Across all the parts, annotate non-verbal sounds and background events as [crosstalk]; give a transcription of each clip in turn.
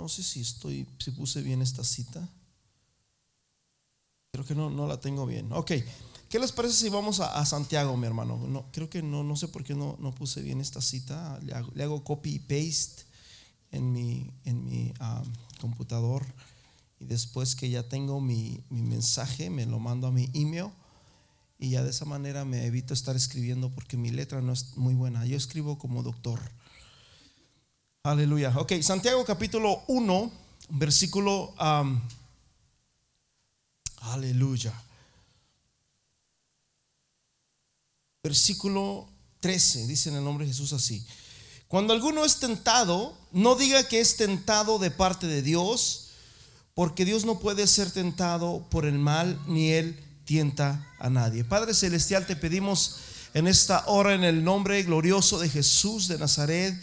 No sé si estoy, si puse bien esta cita. Creo que no, no la tengo bien. Ok. ¿Qué les parece si vamos a, Santiago, mi hermano? No, creo que no, no sé por qué no, no puse bien esta cita. Le hago, le hago copy y paste en mi, en mi computador. Y después que ya tengo mi, mi, mensaje, me lo mando a mi email. Y ya de esa manera me evito estar escribiendo porque mi letra no es muy buena. Yo escribo como doctor. Aleluya. Ok, Santiago capítulo 1, versículo... aleluya. Versículo 13, dice en el nombre de Jesús así. Cuando alguno es tentado, no diga que es tentado de parte de Dios, porque Dios no puede ser tentado por el mal, ni Él tienta a nadie. Padre Celestial, te pedimos en esta hora, en el nombre glorioso de Jesús de Nazaret,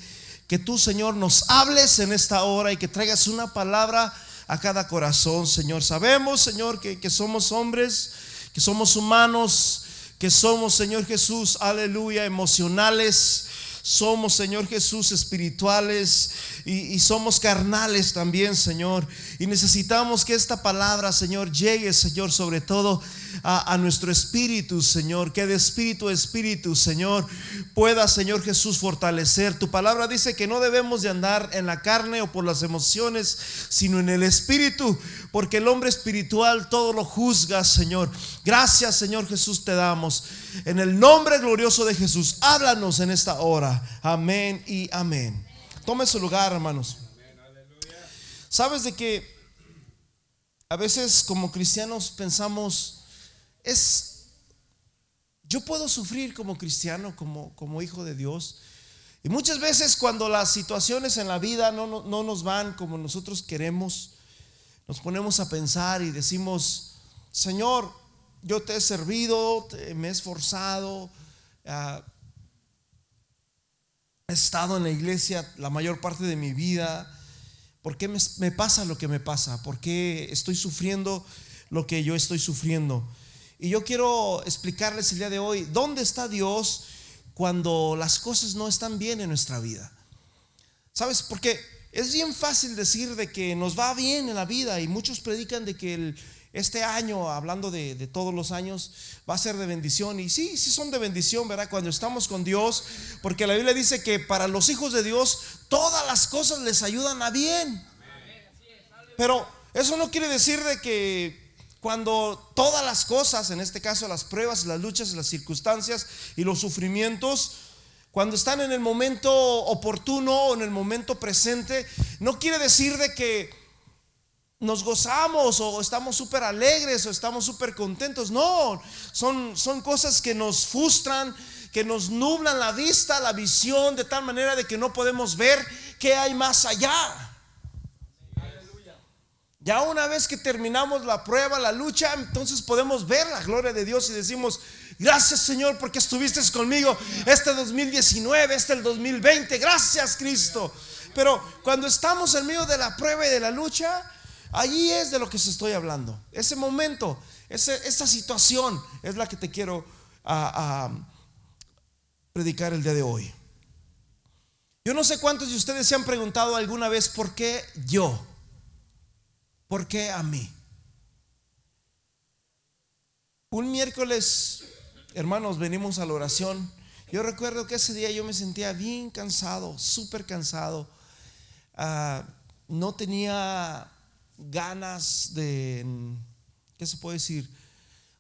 que tú, Señor, nos hables en esta hora y que traigas una palabra a cada corazón, Señor. Sabemos, Señor, que, que somos hombres, que somos humanos, que somos, Señor Jesús, aleluya, emocionales. Somos, Señor Jesús, espirituales y, somos carnales también, Señor. Y necesitamos que esta palabra, Señor, llegue, Señor, sobre todo a, nuestro espíritu, Señor. Que de espíritu a espíritu, Señor, pueda, Señor Jesús, fortalecer. Tu palabra dice que no debemos de andar en la carne o por las emociones, sino en el espíritu, porque el hombre espiritual todo lo juzga, Señor. Gracias, Señor Jesús, te damos. En el nombre glorioso de Jesús, háblanos en esta hora. Amén y amén. Tome su lugar, hermanos. Sabes de que a veces como cristianos pensamos, es, yo puedo sufrir como cristiano, como, como hijo de Dios. Y muchas veces cuando las situaciones en la vida no, no, nos van como nosotros queremos, nos ponemos a pensar y decimos, Señor, yo te he servido, me he esforzado, ah, he estado en la iglesia la mayor parte de mi vida. ¿Por qué me, pasa lo que me pasa? ¿Por qué estoy sufriendo lo que yo estoy sufriendo? Y yo quiero explicarles el día de hoy, ¿dónde está Dios cuando las cosas no están bien en nuestra vida? ¿Sabes? Porque es bien fácil decir de que nos va bien en la vida y muchos predican de que este año, hablando de, todos los años, va a ser de bendición. Y sí, sí son de bendición, ¿verdad? Cuando estamos con Dios, porque la Biblia dice que para los hijos de Dios todas las cosas les ayudan a bien. Pero eso no quiere decir de que cuando todas las cosas, en este caso las pruebas, las luchas, las circunstancias y los sufrimientos, cuando están en el momento oportuno o en el momento presente, no quiere decir de que nos gozamos o estamos súper alegres o estamos súper contentos. No, son, son cosas que nos frustran, que nos nublan la vista, la visión, de tal manera de que no podemos ver qué hay más allá. Ya una vez que terminamos la prueba, la lucha, entonces podemos ver la gloria de Dios y decimos, gracias Señor porque estuviste conmigo este 2019, este el 2020, gracias Cristo. Pero cuando estamos en medio de la prueba y de la lucha, Allí es de lo que se estoy hablando. Ese momento, esa situación es la que te quiero predicar el día de hoy. Yo no sé cuántos de ustedes se han preguntado alguna vez por qué yo, por qué a mí. Un miércoles, hermanos, venimos a la oración. Yo recuerdo que ese día yo me sentía bien cansado, súper cansado. Ah, no tenía ganas de, ¿qué se puede decir?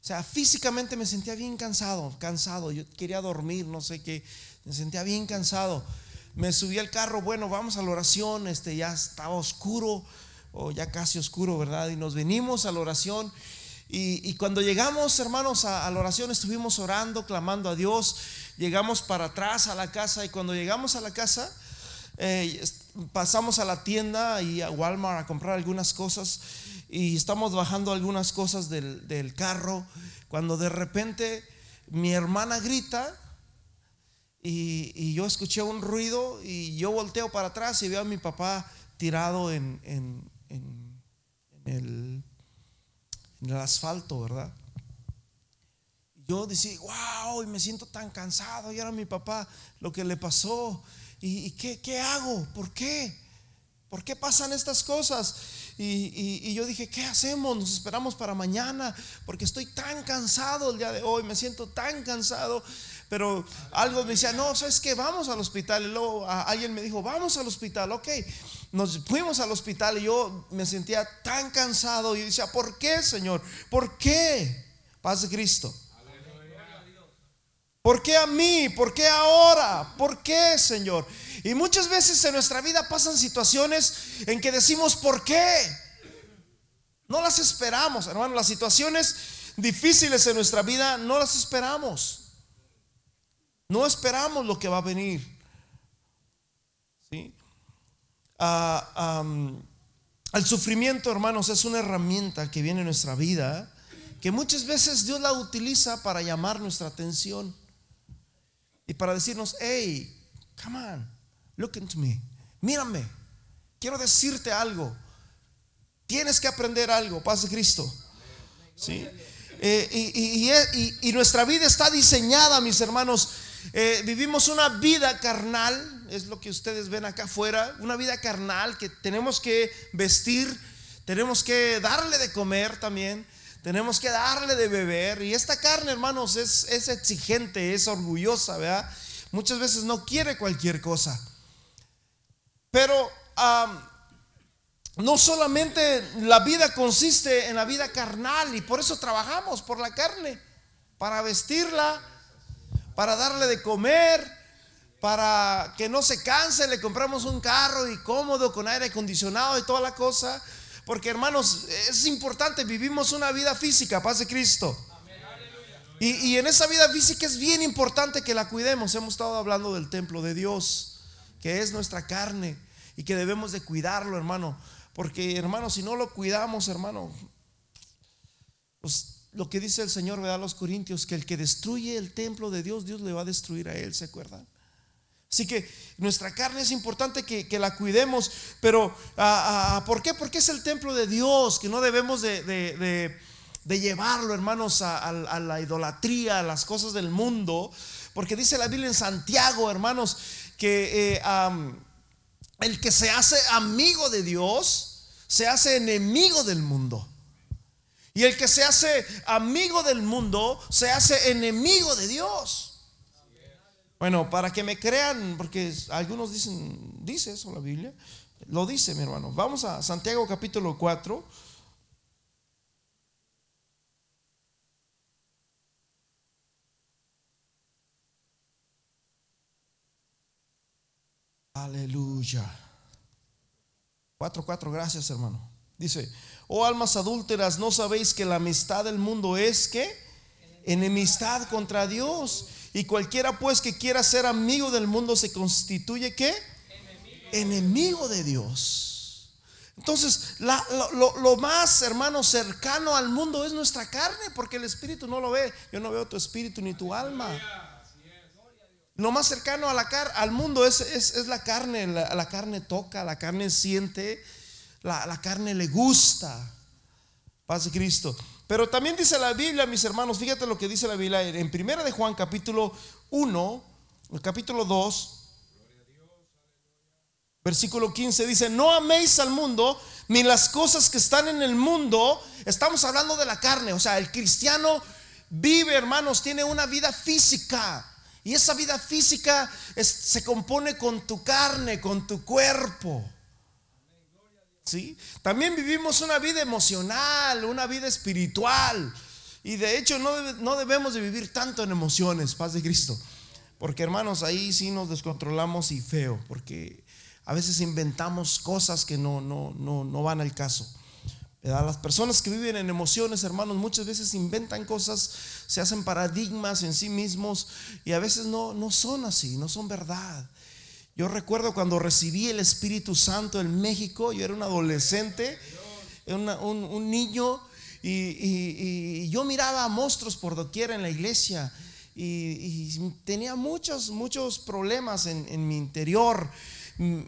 O sea, físicamente me sentía bien cansado, cansado. Yo quería dormir, no sé qué, me sentía bien cansado. Me subí al carro, bueno, vamos a la oración, este ya estaba oscuro, o ya casi oscuro, ¿verdad? Y nos venimos a la oración. Y, cuando llegamos, hermanos, a, la oración, estuvimos orando, clamando a Dios. Llegamos para atrás a la casa y cuando llegamos a la casa, eh, pasamos a la tienda y a Walmart a comprar algunas cosas y estamos bajando algunas cosas del, carro cuando de repente mi hermana grita y, yo escuché un ruido y yo volteo para atrás y veo a mi papá tirado en, en, en el asfalto, ¿verdad? Yo decía, wow, y me siento tan cansado. Y ahora mi papá, lo que le pasó. ¿Y, qué, qué, hago? ¿Por qué? ¿Por qué pasan estas cosas? Y, yo dije, ¿qué hacemos? Nos esperamos para mañana, porque estoy tan cansado el día de hoy, me siento tan cansado. Pero algo me decía, no, ¿sabes qué? Vamos al hospital. Y luego alguien me dijo, vamos al hospital, ok. Nos fuimos al hospital y yo me sentía tan cansado y decía, ¿por qué, Señor? ¿Por qué? Paz de Cristo. ¿Por qué a mí? ¿Por qué ahora? ¿Por qué, Señor? Y muchas veces en nuestra vida pasan situaciones en que decimos, ¿por qué? No las esperamos, hermano. Las situaciones difíciles en nuestra vida no las esperamos. No esperamos lo que va a venir. ¿Sí? Ah, el sufrimiento, hermanos, es una herramienta que viene en nuestra vida que muchas veces Dios la utiliza para llamar nuestra atención y para decirnos, hey, come on, look into me, mírame, quiero decirte algo, tienes que aprender algo, paz de Cristo. ¿Sí? Eh, y, nuestra vida está diseñada, mis hermanos. Eh, vivimos una vida carnal, es lo que ustedes ven acá afuera, una vida carnal que tenemos que vestir, tenemos que darle de comer también, tenemos que darle de beber. Y esta carne, hermanos, es, es exigente, es orgullosa, ¿verdad? Muchas veces no quiere cualquier cosa. Pero no solamente la vida consiste en la vida carnal y por eso trabajamos por la carne, para vestirla, para darle de comer, para que no se canse, le compramos un carro y cómodo con aire acondicionado y toda la cosa. Porque hermanos, es importante, vivimos una vida física, paz de Cristo. Y, y, en esa vida física es bien importante que la cuidemos. Hemos estado hablando del templo de Dios, que es nuestra carne y que debemos de cuidarlo, hermano. Porque hermano, si no lo cuidamos, hermano, pues lo que dice el Señor, a los Corintios, que el que destruye el templo de Dios, Dios le va a destruir a él, ¿se acuerdan? Así que nuestra carne es importante que, la cuidemos, pero ah, ah, ¿por qué? Porque es el templo de Dios, que no debemos de, llevarlo, hermanos, a, la idolatría, a las cosas del mundo, porque dice la Biblia en Santiago, hermanos, que eh, el que se hace amigo de Dios, se hace enemigo del mundo. Y el que se hace amigo del mundo, se hace enemigo de Dios. Bueno, para que me crean, porque algunos dicen, dice eso la Biblia, lo dice mi hermano. Vamos a Santiago capítulo 4. Aleluya. 4, 4, gracias hermano. Dice, oh almas adúlteras, ¿no sabéis que la amistad del mundo es que enemistad contra Dios? Y cualquiera pues que quiera ser amigo del mundo se constituye ¿qué? Enemigo, de Dios. Entonces, lo, más, hermano, cercano al mundo es nuestra carne, porque el espíritu no lo ve. Yo no veo tu espíritu ni tu alma. Lo más cercano al mundo es, es, la carne. La, carne toca, la carne siente, la, carne le gusta. Paz de Cristo. Pero también dice la Biblia, mis hermanos, fíjate lo que dice la Biblia en Primera de Juan capítulo 1, el capítulo 2, versículo 15 dice, "No améis al mundo ni las cosas que están en el mundo." Estamos hablando de la carne, o sea, el cristiano vive, hermanos, tiene una vida física. Y esa vida física se compone con tu carne, con tu cuerpo. También vivimos una vida emocional, una vida espiritual. Y de hecho no, no debemos de vivir tanto en emociones, paz de Cristo. Porque hermanos, ahí sí nos descontrolamos y feo, porque a veces inventamos cosas que no, no, no, no van al caso. Las personas que viven en emociones, hermanos, muchas veces inventan cosas, se hacen paradigmas en sí mismos y a veces no, no son así, no son verdad. Yo recuerdo cuando recibí el Espíritu Santo en México, yo era un adolescente, un, niño, y, yo miraba monstruos por doquier en la iglesia y, tenía muchos, muchos problemas en, mi interior. Mm,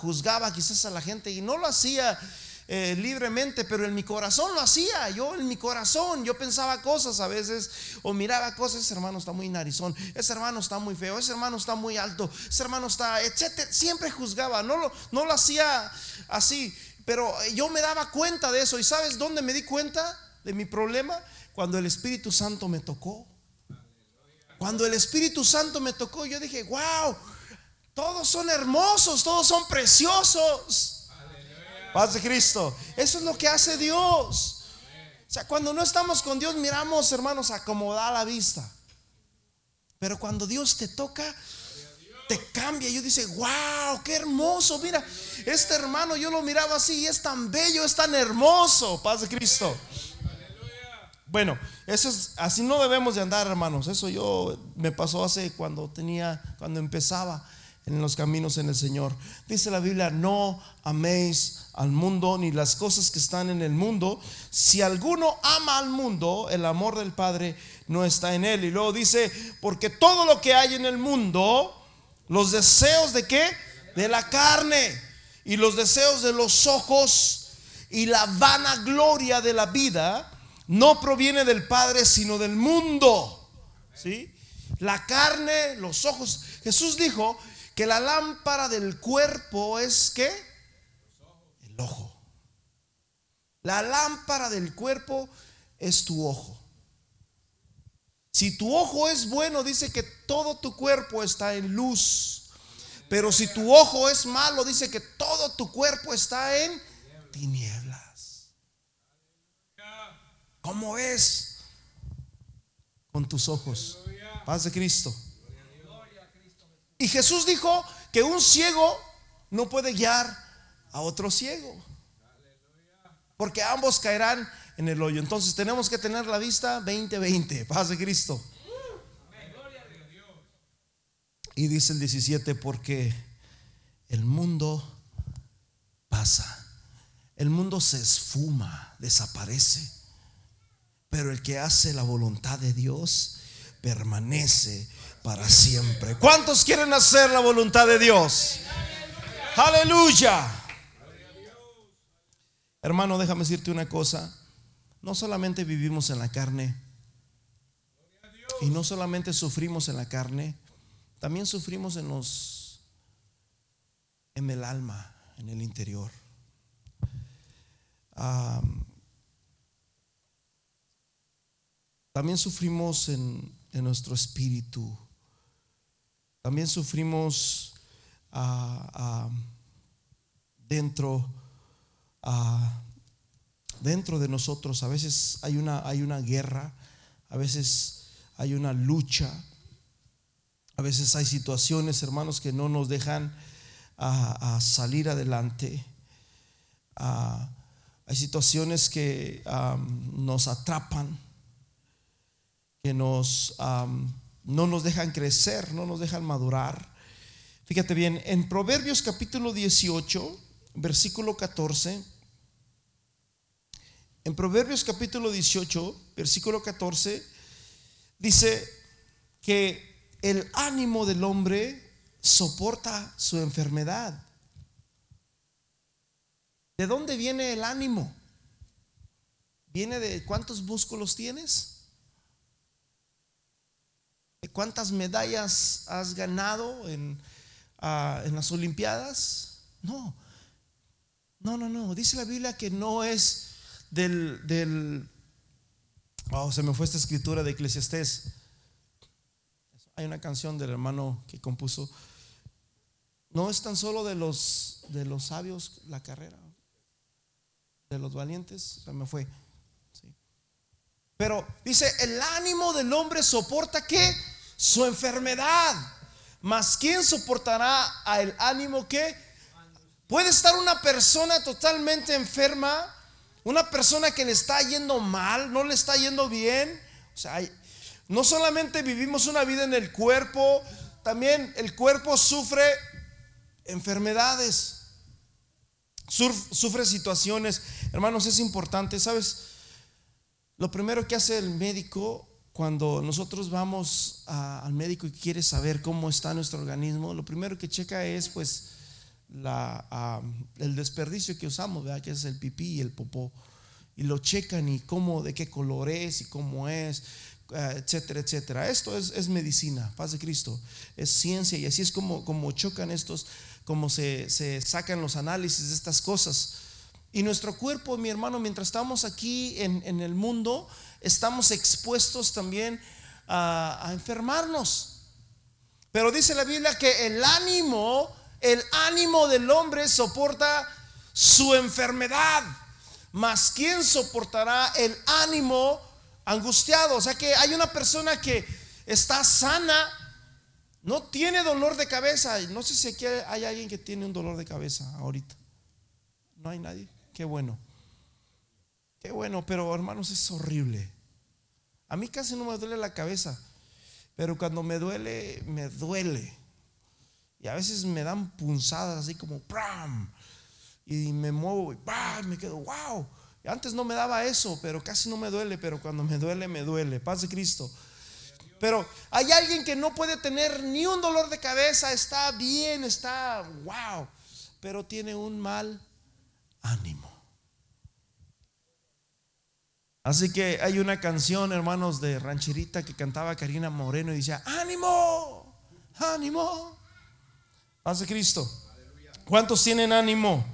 juzgaba quizás a la gente y no lo hacía eh, libremente, pero en mi corazón lo hacía. Yo en mi corazón, yo pensaba cosas a veces o miraba cosas. Ese hermano está muy narizón, ese hermano está muy feo, ese hermano está muy alto, ese hermano está, etcétera. Siempre juzgaba, no lo, no lo hacía así, pero yo me daba cuenta de eso. ¿Y sabes dónde me di cuenta de mi problema? Cuando el Espíritu Santo me tocó. Cuando el Espíritu Santo me tocó, yo dije, wow, todos son hermosos, todos son preciosos. Paz de Cristo. Eso es lo que hace Dios. O sea, cuando no estamos con Dios, miramos, hermanos, acomodar la vista. Pero cuando Dios te toca, te cambia. Yo dice, wow, qué hermoso. Mira, este hermano yo lo miraba así y es tan bello, es tan hermoso. Paz de Cristo. Bueno, eso es, así no debemos de andar, hermanos. Eso yo me pasó hace cuando tenía, cuando empezaba en los caminos en el Señor. Dice la Biblia, no améis al mundo ni las cosas que están en el mundo. Si alguno ama al mundo, el amor del Padre no está en él. Y luego dice, porque todo lo que hay en el mundo, los deseos de qué? De la carne y los deseos de los ojos y la vanagloria de la vida no proviene del Padre, sino del mundo. ¿Sí? La carne, los ojos. Jesús dijo que la lámpara del cuerpo es ¿qué? El ojo. La lámpara del cuerpo es tu ojo. Si tu ojo es bueno, dice que todo tu cuerpo está en luz. Pero si tu ojo es malo, dice que todo tu cuerpo está en tinieblas. ¿Cómo es? Con tus ojos. Paz de Cristo. Y Jesús dijo que un ciego no puede guiar a otro ciego. Porque ambos caerán en el hoyo. Entonces tenemos que tener la vista 20-20. Paz de Cristo. Y dice el 17, porque el mundo pasa. El mundo se esfuma, desaparece. Pero el que hace la voluntad de Dios permanece para siempre. ¿Cuántos quieren hacer la voluntad de Dios? Aleluya. Hermano, déjame decirte una cosa. No solamente vivimos en la carne y no solamente sufrimos en la carne, también sufrimos en los en el alma, en el interior. También sufrimos en, nuestro espíritu. También sufrimos ah, ah, dentro, ah, dentro de nosotros. A veces hay una, hay una guerra, a veces hay una lucha, a veces hay situaciones, hermanos, que no nos dejan salir adelante. hay situaciones que nos atrapan que nos, no nos dejan crecer, no nos dejan madurar. Fíjate bien, en Proverbios capítulo 18, versículo 14, en Proverbios capítulo 18, versículo 14, dice que el ánimo del hombre soporta su enfermedad. ¿De dónde viene el ánimo? ¿Viene de cuántos músculos tienes? ¿Cuántas medallas has ganado en, ah, en las Olimpiadas? No, no, no, no. Dice la Biblia que no es del, del oh, se me fue esta escritura de Eclesiastés. Hay una canción del hermano que compuso. No es tan solo de los de los sabios la carrera, de los valientes, se me fue. Pero dice, el ánimo del hombre soporta que su enfermedad. Mas ¿quién soportará a el ánimo que puede estar una persona totalmente enferma, una persona que le está yendo mal, no le está yendo bien? O sea, no solamente vivimos una vida en el cuerpo, también el cuerpo sufre enfermedades, sufre situaciones. Hermanos, es importante, ¿sabes? Lo primero que hace el médico cuando nosotros vamos al médico y quiere saber cómo está nuestro organismo, lo primero que checa es pues la, el desperdicio que usamos, ¿verdad? que es el pipí y el popó. Y lo checan y cómo, de qué color es y cómo es, eh, etcétera, etcétera. Esto es, es, medicina, paz de Cristo, es ciencia y así es como, como chocan estos, como se, se sacan los análisis de estas cosas. Y nuestro cuerpo, mi hermano, mientras estamos aquí en, en el mundo, estamos expuestos también a, enfermarnos. Pero dice la Biblia que el ánimo, el ánimo del hombre soporta su enfermedad. Mas ¿quién soportará el ánimo angustiado? O sea que hay una persona que está sana, no tiene dolor de cabeza. No sé si aquí hay alguien que tiene un dolor de cabeza ahorita. No hay nadie. Qué bueno. Qué bueno, pero hermanos, es horrible. A mí casi no me duele la cabeza. Pero cuando me duele, me duele. Y a veces me dan punzadas así como ¡pram! Y me muevo y me quedo ¡wow! Y antes no me daba eso, pero casi no me duele. Pero cuando me duele, me duele. Paz de Cristo. Pero hay alguien que no puede tener ni un dolor de cabeza, está bien, está wow, pero tiene un mal ánimo. Así que hay una canción, hermanos, de rancherita que cantaba Karina Moreno y decía, ánimo, ánimo. Hace Cristo. ¿Cuántos tienen ánimo?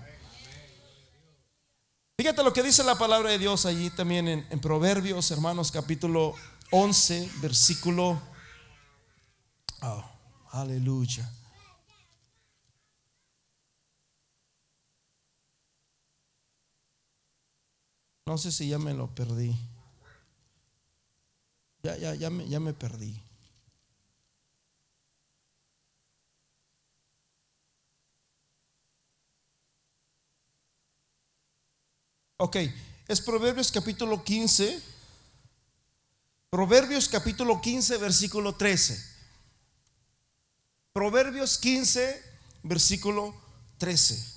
Fíjate lo que dice la palabra de Dios allí también en, Proverbios, hermanos, capítulo 11, versículo... Oh, aleluya. No sé si ya me lo perdí. Ya, ya, ya me, ya me perdí. Ok, es Proverbios capítulo 15. Proverbios capítulo 15, versículo 13. Proverbios 15, versículo 13.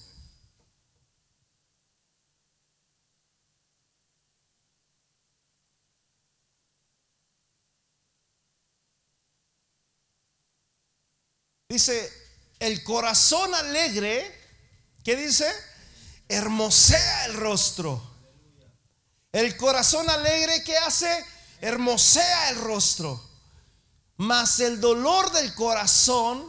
Dice, el corazón alegre, ¿qué dice? Hermosea el rostro. El corazón alegre, ¿qué hace? Hermosea el rostro. Mas el dolor del corazón,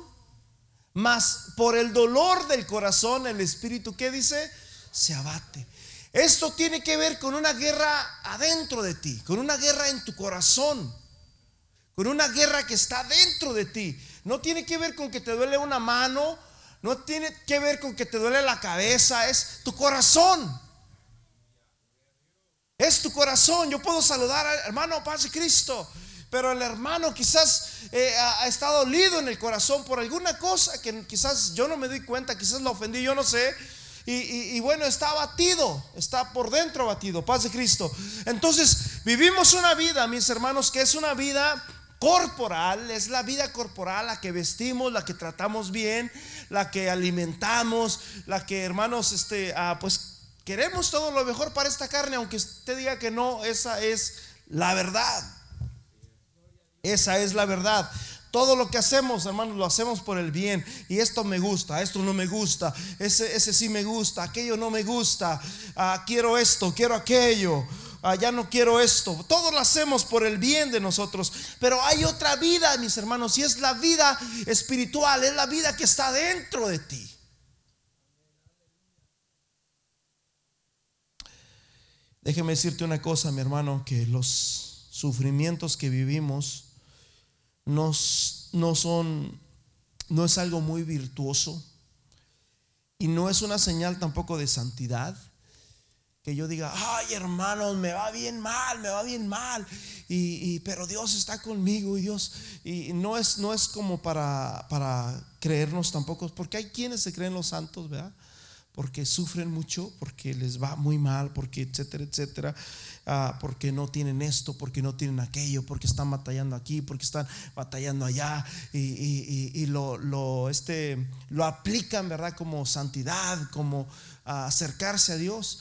mas por el dolor del corazón, el espíritu, ¿qué dice? Se abate. Esto tiene que ver con una guerra adentro de ti, con una guerra en tu corazón, con una guerra que está dentro de ti. No tiene que ver con que te duele una mano, no tiene que ver con que te duele la cabeza, es tu corazón. Es tu corazón. Yo puedo saludar al hermano Paz de Cristo, pero el hermano quizás eh, ha, estado dolido en el corazón por alguna cosa que quizás yo no me doy cuenta, quizás lo ofendí, yo no sé. Y, y, bueno, está abatido, está por dentro abatido, paz de Cristo. Entonces, vivimos una vida, mis hermanos, que es una vida corporal, es la vida corporal, la que vestimos, la que tratamos bien, la que alimentamos, la que hermanos, este, ah, pues queremos todo lo mejor para esta carne, aunque usted diga que no, esa es la verdad. Esa es la verdad. Todo lo que hacemos, hermanos, lo hacemos por el bien. Y esto me gusta, esto no me gusta, ese, ese sí me gusta, aquello no me gusta, ah, quiero esto, quiero aquello. Ah, ya no quiero esto. Todo lo hacemos por el bien de nosotros. Pero hay otra vida, mis hermanos, y es la vida espiritual, es la vida que está dentro de ti. Déjeme decirte una cosa, mi hermano, que los sufrimientos que vivimos no, no son, no es algo muy virtuoso y no es una señal tampoco de santidad que yo diga, ay hermanos, me va bien mal, me va bien mal, y, pero Dios está conmigo y Dios, y no es, no es como para, para creernos tampoco, porque hay quienes se creen los santos, ¿verdad? Porque sufren mucho, porque les va muy mal, porque etcétera, etcétera, ah, porque no tienen esto, porque no tienen aquello, porque están batallando aquí, porque están batallando allá, y, y lo, lo, este, lo aplican, ¿verdad? Como santidad, como ah, acercarse a Dios.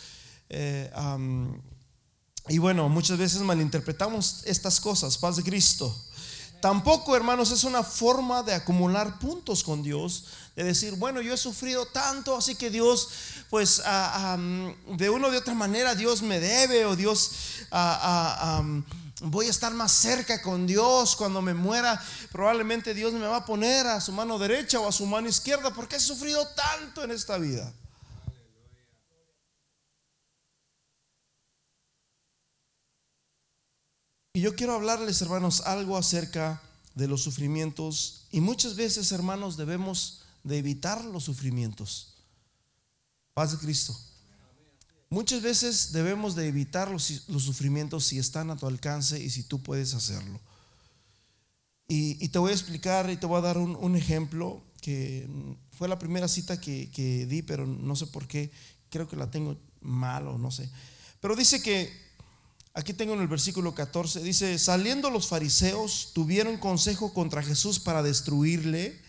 Eh, y bueno, muchas veces malinterpretamos estas cosas, paz de Cristo. Tampoco, hermanos, es una forma de acumular puntos con Dios, de decir, bueno, yo he sufrido tanto, así que Dios, pues, de una o de otra manera, Dios me debe o Dios, voy a estar más cerca con Dios cuando me muera. Probablemente Dios me va a poner a su mano derecha o a su mano izquierda porque he sufrido tanto en esta vida. Y yo quiero hablarles, hermanos, algo acerca de los sufrimientos. Y muchas veces, hermanos, debemos de evitar los sufrimientos. Paz de Cristo. Muchas veces debemos de evitar los, sufrimientos si están a tu alcance y si tú puedes hacerlo. Y, te voy a explicar y te voy a dar un, ejemplo que fue la primera cita que, que di, pero no sé por qué, creo que la tengo mal o no sé. Pero dice que Aquí tengo en el versículo 14, dice, saliendo los fariseos tuvieron consejo contra Jesús para destruirle.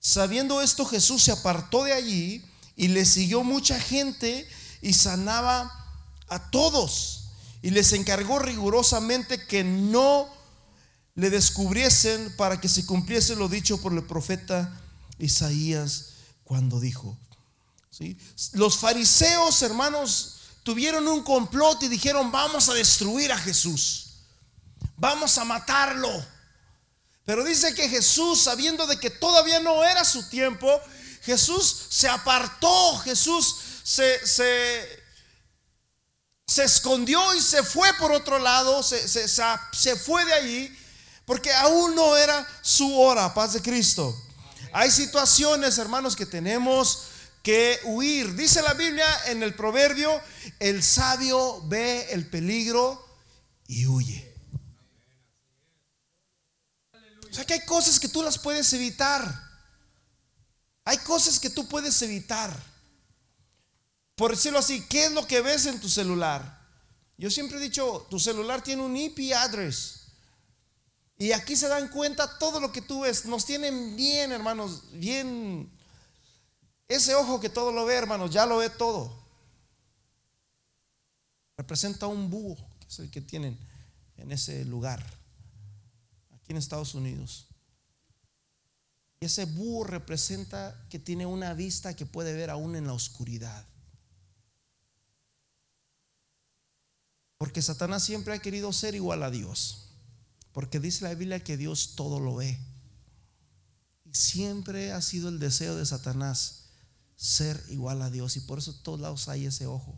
Sabiendo esto, Jesús se apartó de allí y le siguió mucha gente y sanaba a todos. Y les encargó rigurosamente que no le descubriesen para que se cumpliese lo dicho por el profeta Isaías cuando dijo. ¿sí? Los fariseos, hermanos, tuvieron un complot y dijeron, vamos a destruir a Jesús, vamos a matarlo. Pero dice que Jesús, sabiendo de que todavía no era su tiempo, Jesús se apartó, Jesús se, se, escondió y se fue por otro lado, se, se fue de allí, porque aún no era su hora, paz de Cristo. Hay situaciones, hermanos, que tenemos que huir. Dice la Biblia en el proverbio, el sabio ve el peligro y huye. O sea que hay cosas que tú las puedes evitar. Hay cosas que tú puedes evitar. Por decirlo así, ¿qué es lo que ves en tu celular? Yo siempre he dicho, tu celular tiene un IP address. Y aquí se dan cuenta todo lo que tú ves. Nos tienen bien, hermanos, bien ese ojo que todo lo ve, hermanos, ya lo ve todo. Representa un búho, que es el que tienen en ese lugar, aquí en Estados Unidos. Y ese búho representa que tiene una vista que puede ver aún en la oscuridad. Porque Satanás siempre ha querido ser igual a Dios. Porque dice la Biblia que Dios todo lo ve. Y siempre ha sido el deseo de Satanás ser igual a Dios. Y por eso todos lados hay ese ojo.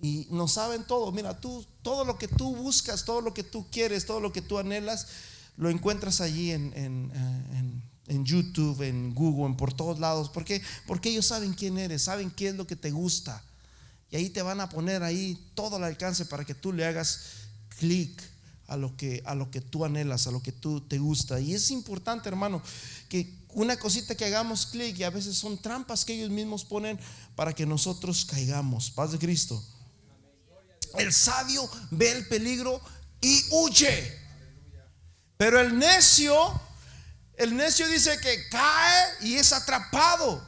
Y no saben todo. Mira, tú, todo lo que tú buscas, todo lo que tú quieres, todo lo que tú anhelas, lo encuentras allí en, en, eh, en, YouTube, en Google, en por todos lados. ¿Por qué? Porque ellos saben quién eres, saben qué es lo que te gusta. Y ahí te van a poner ahí todo el alcance para que tú le hagas clic a lo que a lo que tú anhelas, a lo que tú te gusta. Y es importante, hermano, que una cosita que hagamos clic y a veces son trampas que ellos mismos ponen para que nosotros caigamos. Paz de Cristo. El sabio ve el peligro y huye. Pero el necio, el necio dice que cae y es atrapado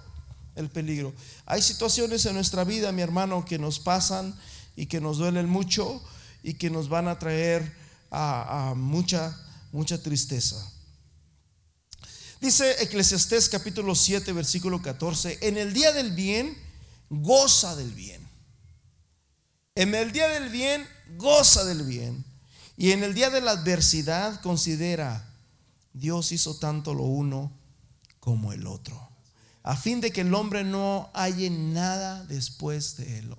el peligro. Hay situaciones en nuestra vida, mi hermano, que nos pasan y que nos duelen mucho y que nos van a traer a, a mucha, mucha tristeza. Dice Eclesiastés capítulo 7, versículo 14, en el día del bien, goza del bien. En el día del bien, goza del bien. Y en el día de la adversidad, considera, Dios hizo tanto lo uno como el otro. A fin de que el hombre no halle nada después de él.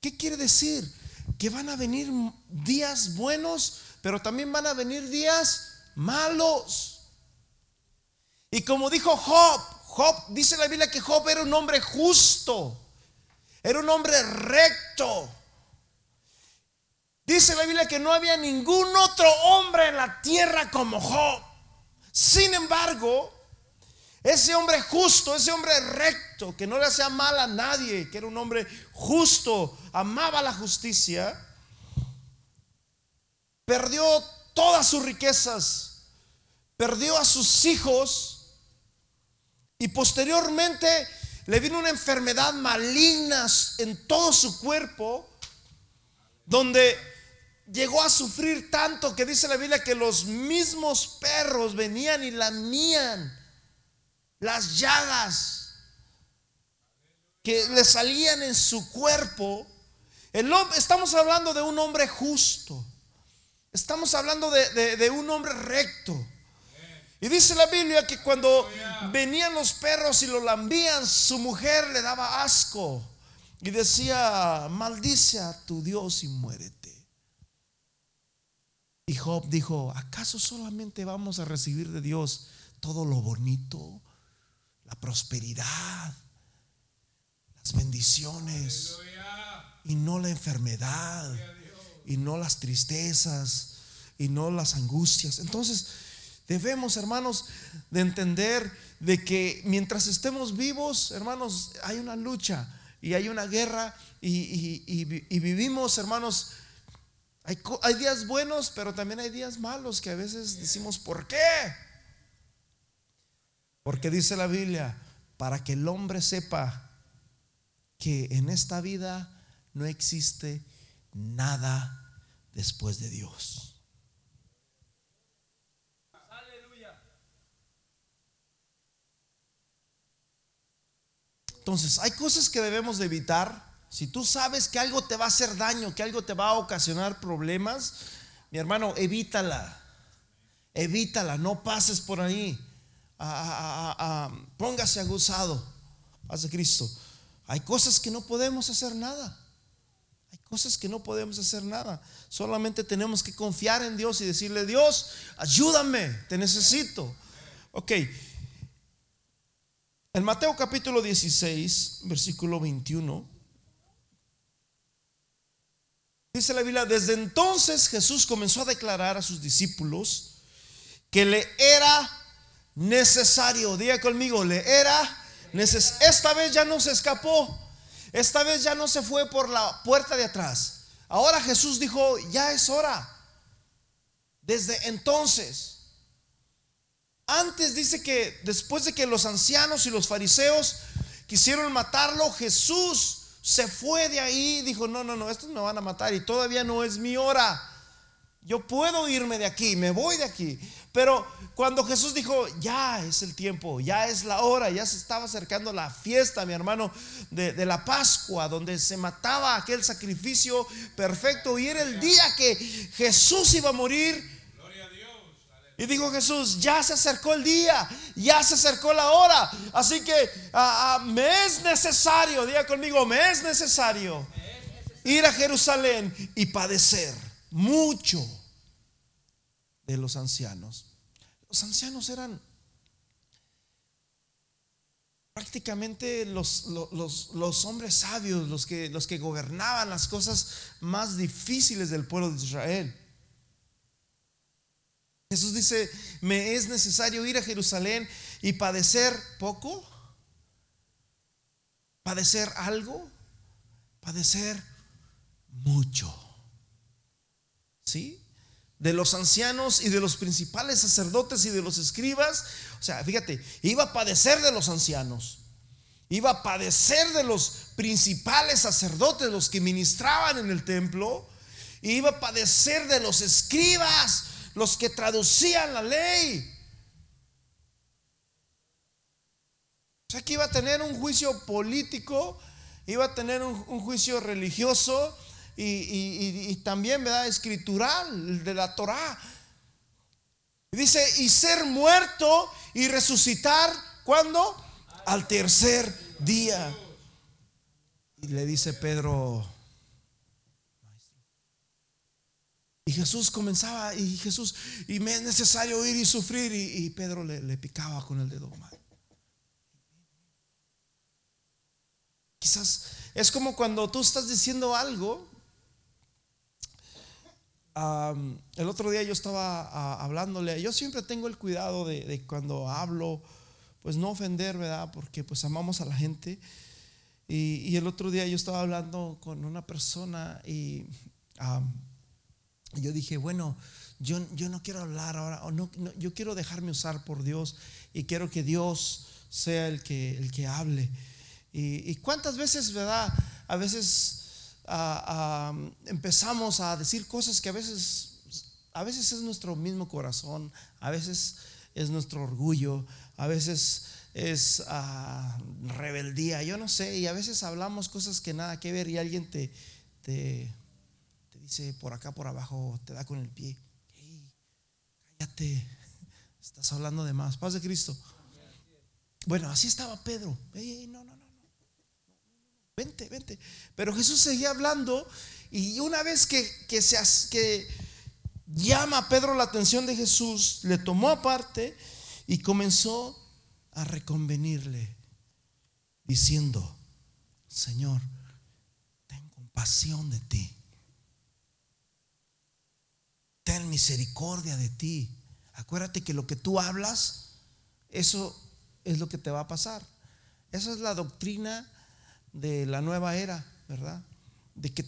¿Qué quiere decir? Que van a venir días buenos, pero también van a venir días malos. Y como dijo Job, Job dice la Biblia que Job era un hombre justo, era un hombre recto. Dice la Biblia que no había ningún otro hombre en la tierra como Job. Sin embargo, ese hombre justo, ese hombre recto, que no le hacía mal a nadie, que era un hombre justo, amaba la justicia, perdió todas sus riquezas, perdió a sus hijos y posteriormente le vino una enfermedad maligna en todo su cuerpo, donde llegó a sufrir tanto que dice la Biblia que los mismos perros venían y lamían las llagas que le salían en su cuerpo. El, estamos hablando de un hombre justo. Estamos hablando de, de un hombre recto. Y dice la Biblia que cuando venían los perros y lo lambían, su mujer le daba asco. Y decía, maldice a tu Dios y muérete. Y Job dijo, ¿acaso solamente vamos a recibir de Dios todo lo bonito, la prosperidad, las bendiciones, y no la enfermedad, y no las tristezas, y no las angustias? Entonces, debemos, hermanos, de entender de que mientras estemos vivos, hermanos, hay una lucha y hay una guerra y, y vivimos, hermanos, hay, días buenos, pero también hay días malos que a veces decimos, ¿por qué? Porque dice la Biblia, para que el hombre sepa que en esta vida no existe nada después de Dios. Entonces, hay cosas que debemos de evitar si tú sabes que algo te va a hacer daño, que algo te va a ocasionar problemas, mi hermano, evítala. Evítala, no pases por ahí. póngase aguzado. Paz de Cristo. Hay cosas que no podemos hacer nada. Hay cosas que no podemos hacer nada. Solamente tenemos que confiar en Dios y decirle, Dios, ayúdame, te necesito. Ok. En Mateo capítulo 16, versículo 21. Dice la Biblia, desde entonces Jesús comenzó a declarar a sus discípulos que le era necesario, diga conmigo, le era necesario. Esta vez ya no se escapó, esta vez ya no se fue por la puerta de atrás. Ahora Jesús dijo, ya es hora. Desde entonces, antes dice que después de que los ancianos y los fariseos quisieron matarlo, Jesús se fue de ahí, dijo, no, no, no, estos me van a matar y todavía no es mi hora. Yo puedo irme de aquí, me voy de aquí. Pero cuando Jesús dijo, ya es el tiempo, ya es la hora, ya se estaba acercando la fiesta, mi hermano, de, de, la Pascua, donde se mataba aquel sacrificio perfecto y era el día que Jesús iba a morir y dijo Jesús, ya se acercó el día, ya se acercó la hora. Así que ah, ah, me es necesario, diga conmigo, me es necesario ir a Jerusalén y padecer mucho de los ancianos. Los ancianos eran prácticamente los, hombres sabios, los que gobernaban las cosas más difíciles del pueblo de Israel. Jesús dice, me es necesario ir a Jerusalén y padecer poco, padecer algo, padecer mucho. ¿Sí? De los ancianos y de los principales sacerdotes y de los escribas. O sea, fíjate, iba a padecer de los ancianos. Iba a padecer de los principales sacerdotes, los que ministraban en el templo. Iba a padecer de los escribas, los que traducían la ley. O sea que iba a tener un juicio político, iba a tener un, juicio religioso y, también, ¿verdad? Escritural de la Torah. Dice, y ser muerto y resucitar, ¿cuándo? Al tercer día. Y le dice Pedro, Y Jesús comenzaba, y Jesús, y me es necesario ir y sufrir, y, Pedro le, picaba con el dedo. Quizás es como cuando tú estás diciendo algo. el otro día yo estaba hablándole, yo siempre tengo el cuidado de, cuando hablo, pues no ofender, ¿verdad? Porque pues amamos a la gente. Y, el otro día yo estaba hablando con una persona y yo dije, bueno, yo, yo no quiero hablar ahora, no, yo quiero dejarme usar por Dios y quiero que Dios sea el que, el que hable. Y, cuántas veces, ¿verdad? A veces empezamos a decir cosas que a veces, a veces es nuestro mismo corazón, a veces es nuestro orgullo, a veces es ah, rebeldía, yo no sé, y a veces hablamos cosas que nada que ver y alguien te, dice por acá, por abajo, te da con el pie, cállate, [laughs] estás hablando de más, paz de Cristo. Bueno, así estaba Pedro, no, no, no, no, vente, vente. Pero Jesús seguía hablando y una vez que, que, se, que llama a Pedro la atención de Jesús, le tomó aparte y comenzó a reconvenirle, diciendo, Señor, ten compasión de ti. Misericordia de ti. Acuérdate que lo que tú hablas, eso es lo que te va a pasar. Esa es la doctrina de la nueva era, ¿verdad? De que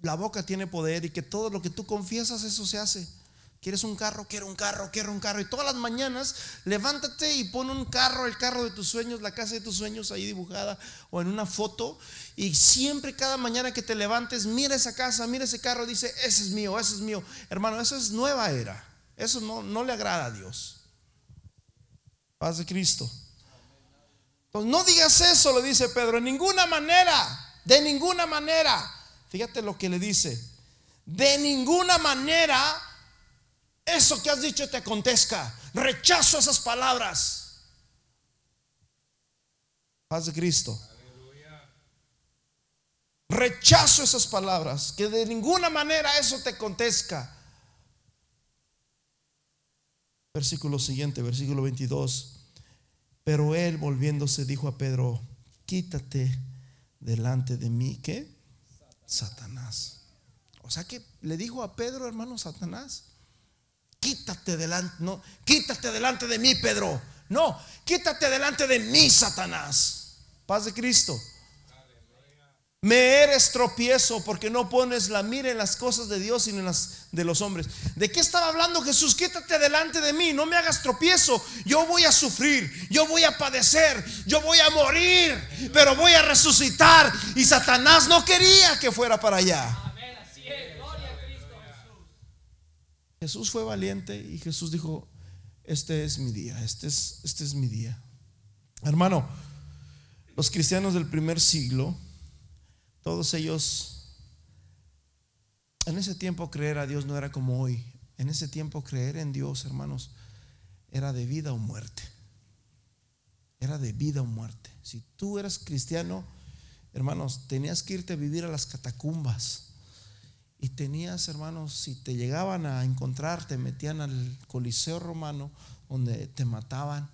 la boca tiene poder y que todo lo que tú confiesas, eso se hace. ¿Quieres un carro? Quiero un carro, quiero un carro. Y todas las mañanas levántate y pon un carro, el carro de tus sueños, la casa de tus sueños ahí dibujada o en una foto. Y siempre cada mañana que te levantes, mira esa casa, mira ese carro, dice, ese es mío, ese es mío. Hermano, eso es nueva era. Eso no, no le agrada a Dios. Paz de Cristo. Entonces, no digas eso, le dice Pedro, en ninguna manera, de ninguna manera. Fíjate lo que le dice. De ninguna manera eso que has dicho te acontezca. Rechazo esas palabras. Paz de Cristo. Rechazo esas palabras. Que de ninguna manera eso te acontezca. Versículo siguiente, versículo 22. Pero él volviéndose dijo a Pedro, quítate delante de mí, ¿qué? Satanás. O sea que le dijo a Pedro, hermano, Satanás, quítate delante, no, quítate delante de mí, Pedro. No, quítate delante de mí, Satanás. Paz de Cristo. Me eres tropiezo porque no pones la mira en las cosas de Dios sino en las de los hombres. ¿De qué estaba hablando Jesús? Quítate delante de mí, no me hagas tropiezo. Yo voy a sufrir, yo voy a padecer, yo voy a morir, pero voy a resucitar. Y Satanás no quería que fuera para allá. Jesús fue valiente y Jesús dijo, este es mi día, este es, este es mi día. Hermano, los cristianos del primer siglo, todos ellos, en ese tiempo creer a Dios no era como hoy. En ese tiempo creer en Dios, hermanos, era de vida o muerte. Era de vida o muerte. Si tú eras cristiano, hermanos, tenías que irte a vivir a las catacumbas y tenías, hermanos, si te llegaban a encontrar, te metían al Coliseo romano, donde te mataban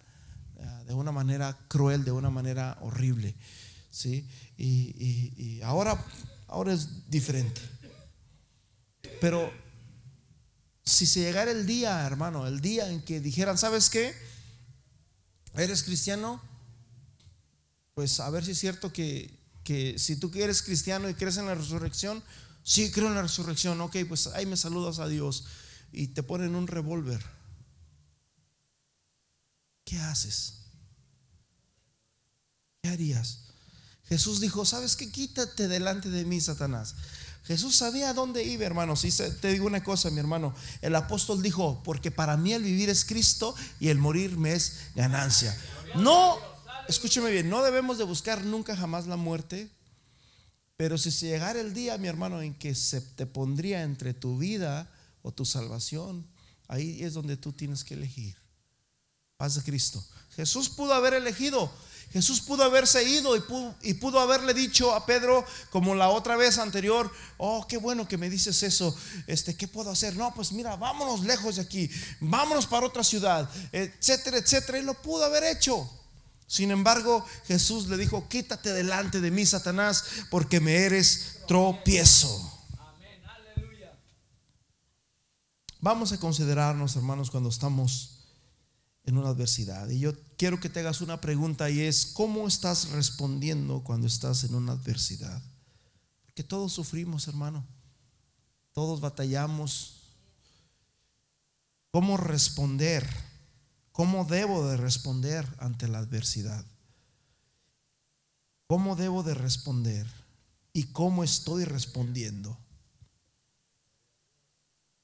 eh, de una manera cruel, de una manera horrible. ¿sí? Y, ahora, ahora es diferente. Pero si se llegara el día, hermano, el día en que dijeran, ¿sabes qué? ¿Eres cristiano? Pues a ver si es cierto que, que si tú eres cristiano y crees en la resurrección, Sí, creo en la resurrección. Ok, pues ahí me saludas a Dios y te ponen un revólver. ¿Qué haces? ¿Qué harías? Jesús dijo, ¿sabes qué? Quítate delante de mí, Satanás. Jesús sabía dónde iba, hermano. Si te digo una cosa, mi hermano. El apóstol dijo, porque para mí el vivir es Cristo y el morir me es ganancia. No, escúcheme bien, no debemos de buscar nunca jamás la muerte, pero si se llegara el día, mi hermano, en que se te pondría entre tu vida o tu salvación, ahí es donde tú tienes que elegir. Paz de Cristo. Jesús pudo haber elegido. Jesús pudo haberse ido y pudo, haberle dicho a Pedro, como la otra vez anterior, oh, qué bueno que me dices eso, este, ¿qué puedo hacer? No, pues mira, vámonos lejos de aquí, vámonos para otra ciudad, etcétera, etcétera. Y lo pudo haber hecho. Sin embargo, Jesús le dijo, quítate delante de mí, Satanás, porque me eres tropiezo. Vamos a considerarnos, hermanos, cuando estamos en una adversidad. Y yo quiero que te hagas una pregunta y es, ¿cómo estás respondiendo cuando estás en una adversidad? Porque todos sufrimos, hermano. Todos batallamos. ¿Cómo responder? ¿Cómo debo de responder ante la adversidad? ¿Cómo debo de responder? y cómo estoy respondiendo.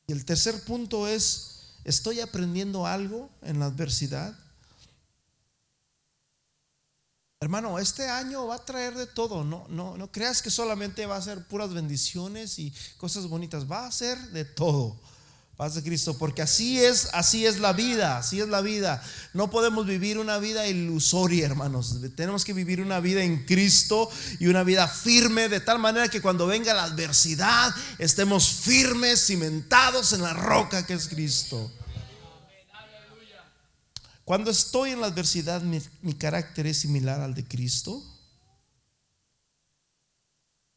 Y el tercer punto es, ¿estoy aprendiendo algo en la adversidad? Hermano, este año va a traer de todo. No, no, no creas que solamente va a ser puras bendiciones y cosas bonitas. Va a ser de todo. Paz de Cristo, porque así es, así es la vida, así es la vida. No podemos vivir una vida ilusoria, hermanos. Tenemos que vivir una vida en Cristo y una vida firme, de tal manera que cuando venga la adversidad estemos firmes, cimentados en la roca que es Cristo. Cuando estoy en la adversidad, mi, carácter es similar al de Cristo.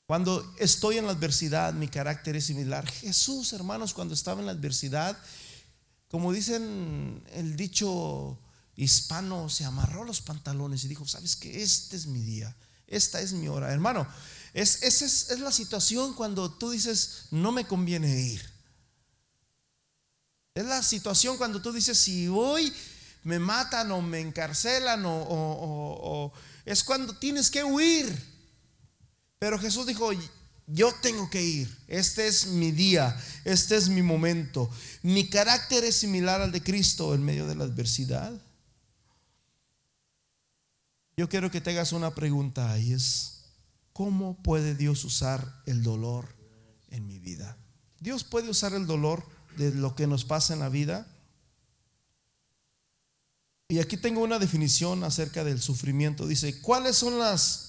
Cuando estoy en la adversidad, mi carácter es similar. Jesús, hermanos, cuando estaba en la adversidad, como dicen el dicho hispano, se amarró los pantalones y dijo, sabes que este es mi día, esta es mi hora. Hermano, es, esa es, es la situación cuando tú dices, no me conviene ir. Es la situación cuando tú dices, si voy me matan o me encarcelan o, es cuando tienes que huir. Pero Jesús dijo, yo tengo que ir. Este es mi día, este es mi momento. Mi carácter es similar al de Cristo en medio de la adversidad. Yo quiero que te hagas una pregunta y es, ¿cómo puede Dios usar el dolor en mi vida? Dios puede usar el dolor de lo que nos pasa en la vida y aquí tengo una definición acerca del sufrimiento. Dice, ¿cuáles son las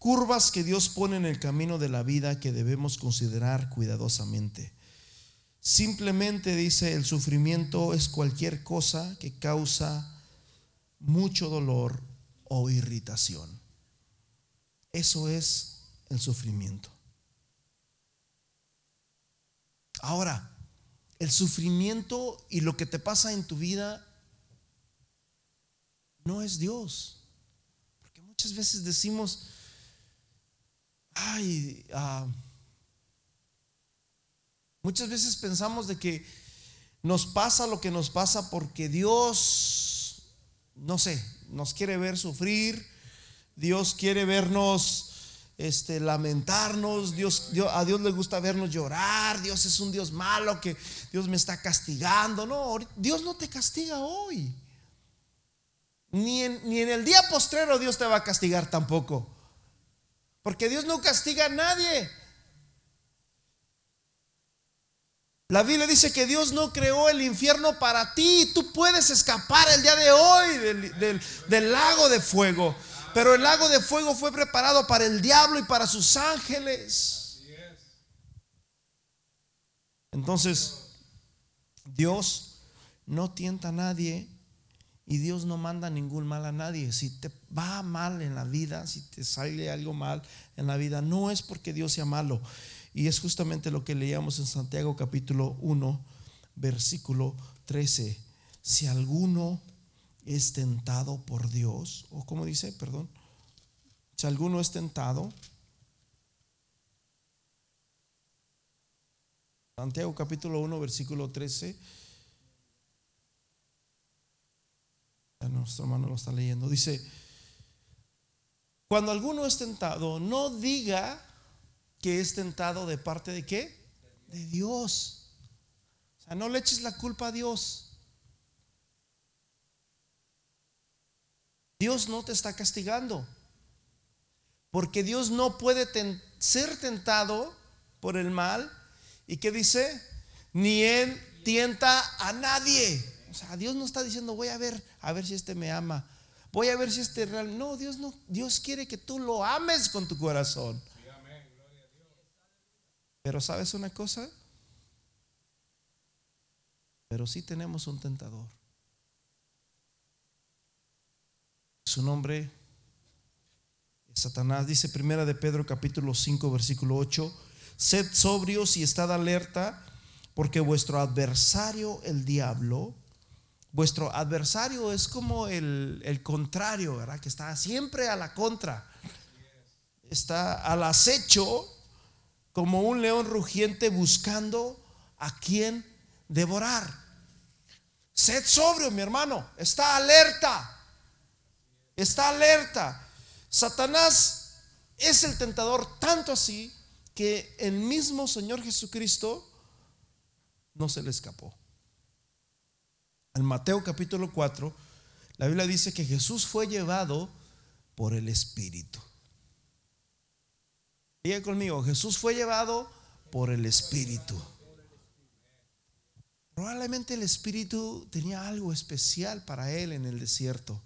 curvas que Dios pone en el camino de la vida que debemos considerar cuidadosamente? Simplemente dice, el sufrimiento es cualquier cosa que causa mucho dolor o irritación. Eso es el sufrimiento. Ahora, el sufrimiento y lo que te pasa en tu vida no es Dios. Porque muchas veces decimos, ay, ah, muchas veces pensamos de que nos pasa lo que nos pasa porque Dios, no sé, nos quiere ver sufrir, Dios quiere vernos este, lamentarnos, Dios, Dios, a Dios le gusta vernos llorar, Dios es un Dios malo que Dios me está castigando. No, Dios no te castiga hoy. Ni en, ni en el día postrero Dios te va a castigar tampoco. Porque Dios no castiga a nadie. La Biblia dice que Dios no creó el infierno para ti. Tú puedes escapar el día de hoy del, del, lago de fuego. Pero el lago de fuego fue preparado para el diablo y para sus ángeles. Entonces, Dios no tienta a nadie y Dios no manda ningún mal a nadie. Si te va mal en la vida, si te sale algo mal en la vida, no es porque Dios sea malo. Y es justamente lo que leíamos en Santiago capítulo 1, versículo 13. Si alguno es tentado por Dios, o como dice, perdón, si alguno es tentado, Santiago capítulo 1, versículo 13 nuestro hermano lo está leyendo. Dice, cuando alguno es tentado, no diga que es tentado de parte de qué? De Dios. O sea, no le eches la culpa a Dios. Dios no te está castigando. Porque Dios no puede ser tentado por el mal. ¿Y qué dice? Ni Él tienta a nadie. O sea, Dios no está diciendo, voy a ver, a ver si este me ama. Voy a ver si este real. No, Dios no. Dios quiere que tú lo ames con tu corazón. Pero ¿sabes una cosa? Pero sí tenemos un tentador. Su nombre es Satanás. Dice primera de Pedro capítulo 5 versículo 8. Sed sobrios y estad alerta porque vuestro adversario el diablo Vuestro adversario es como el, contrario, ¿verdad? Que está siempre a la contra. Está al acecho como un león rugiente buscando a quien devorar. Sed sobrio, mi hermano. Está alerta. Está alerta. Satanás es el tentador tanto así que el mismo Señor Jesucristo no se le escapó. En Mateo capítulo 4, la Biblia dice que Jesús fue llevado por el Espíritu. Diga conmigo, Jesús fue llevado por el Espíritu. Probablemente el Espíritu tenía algo especial para él en el desierto.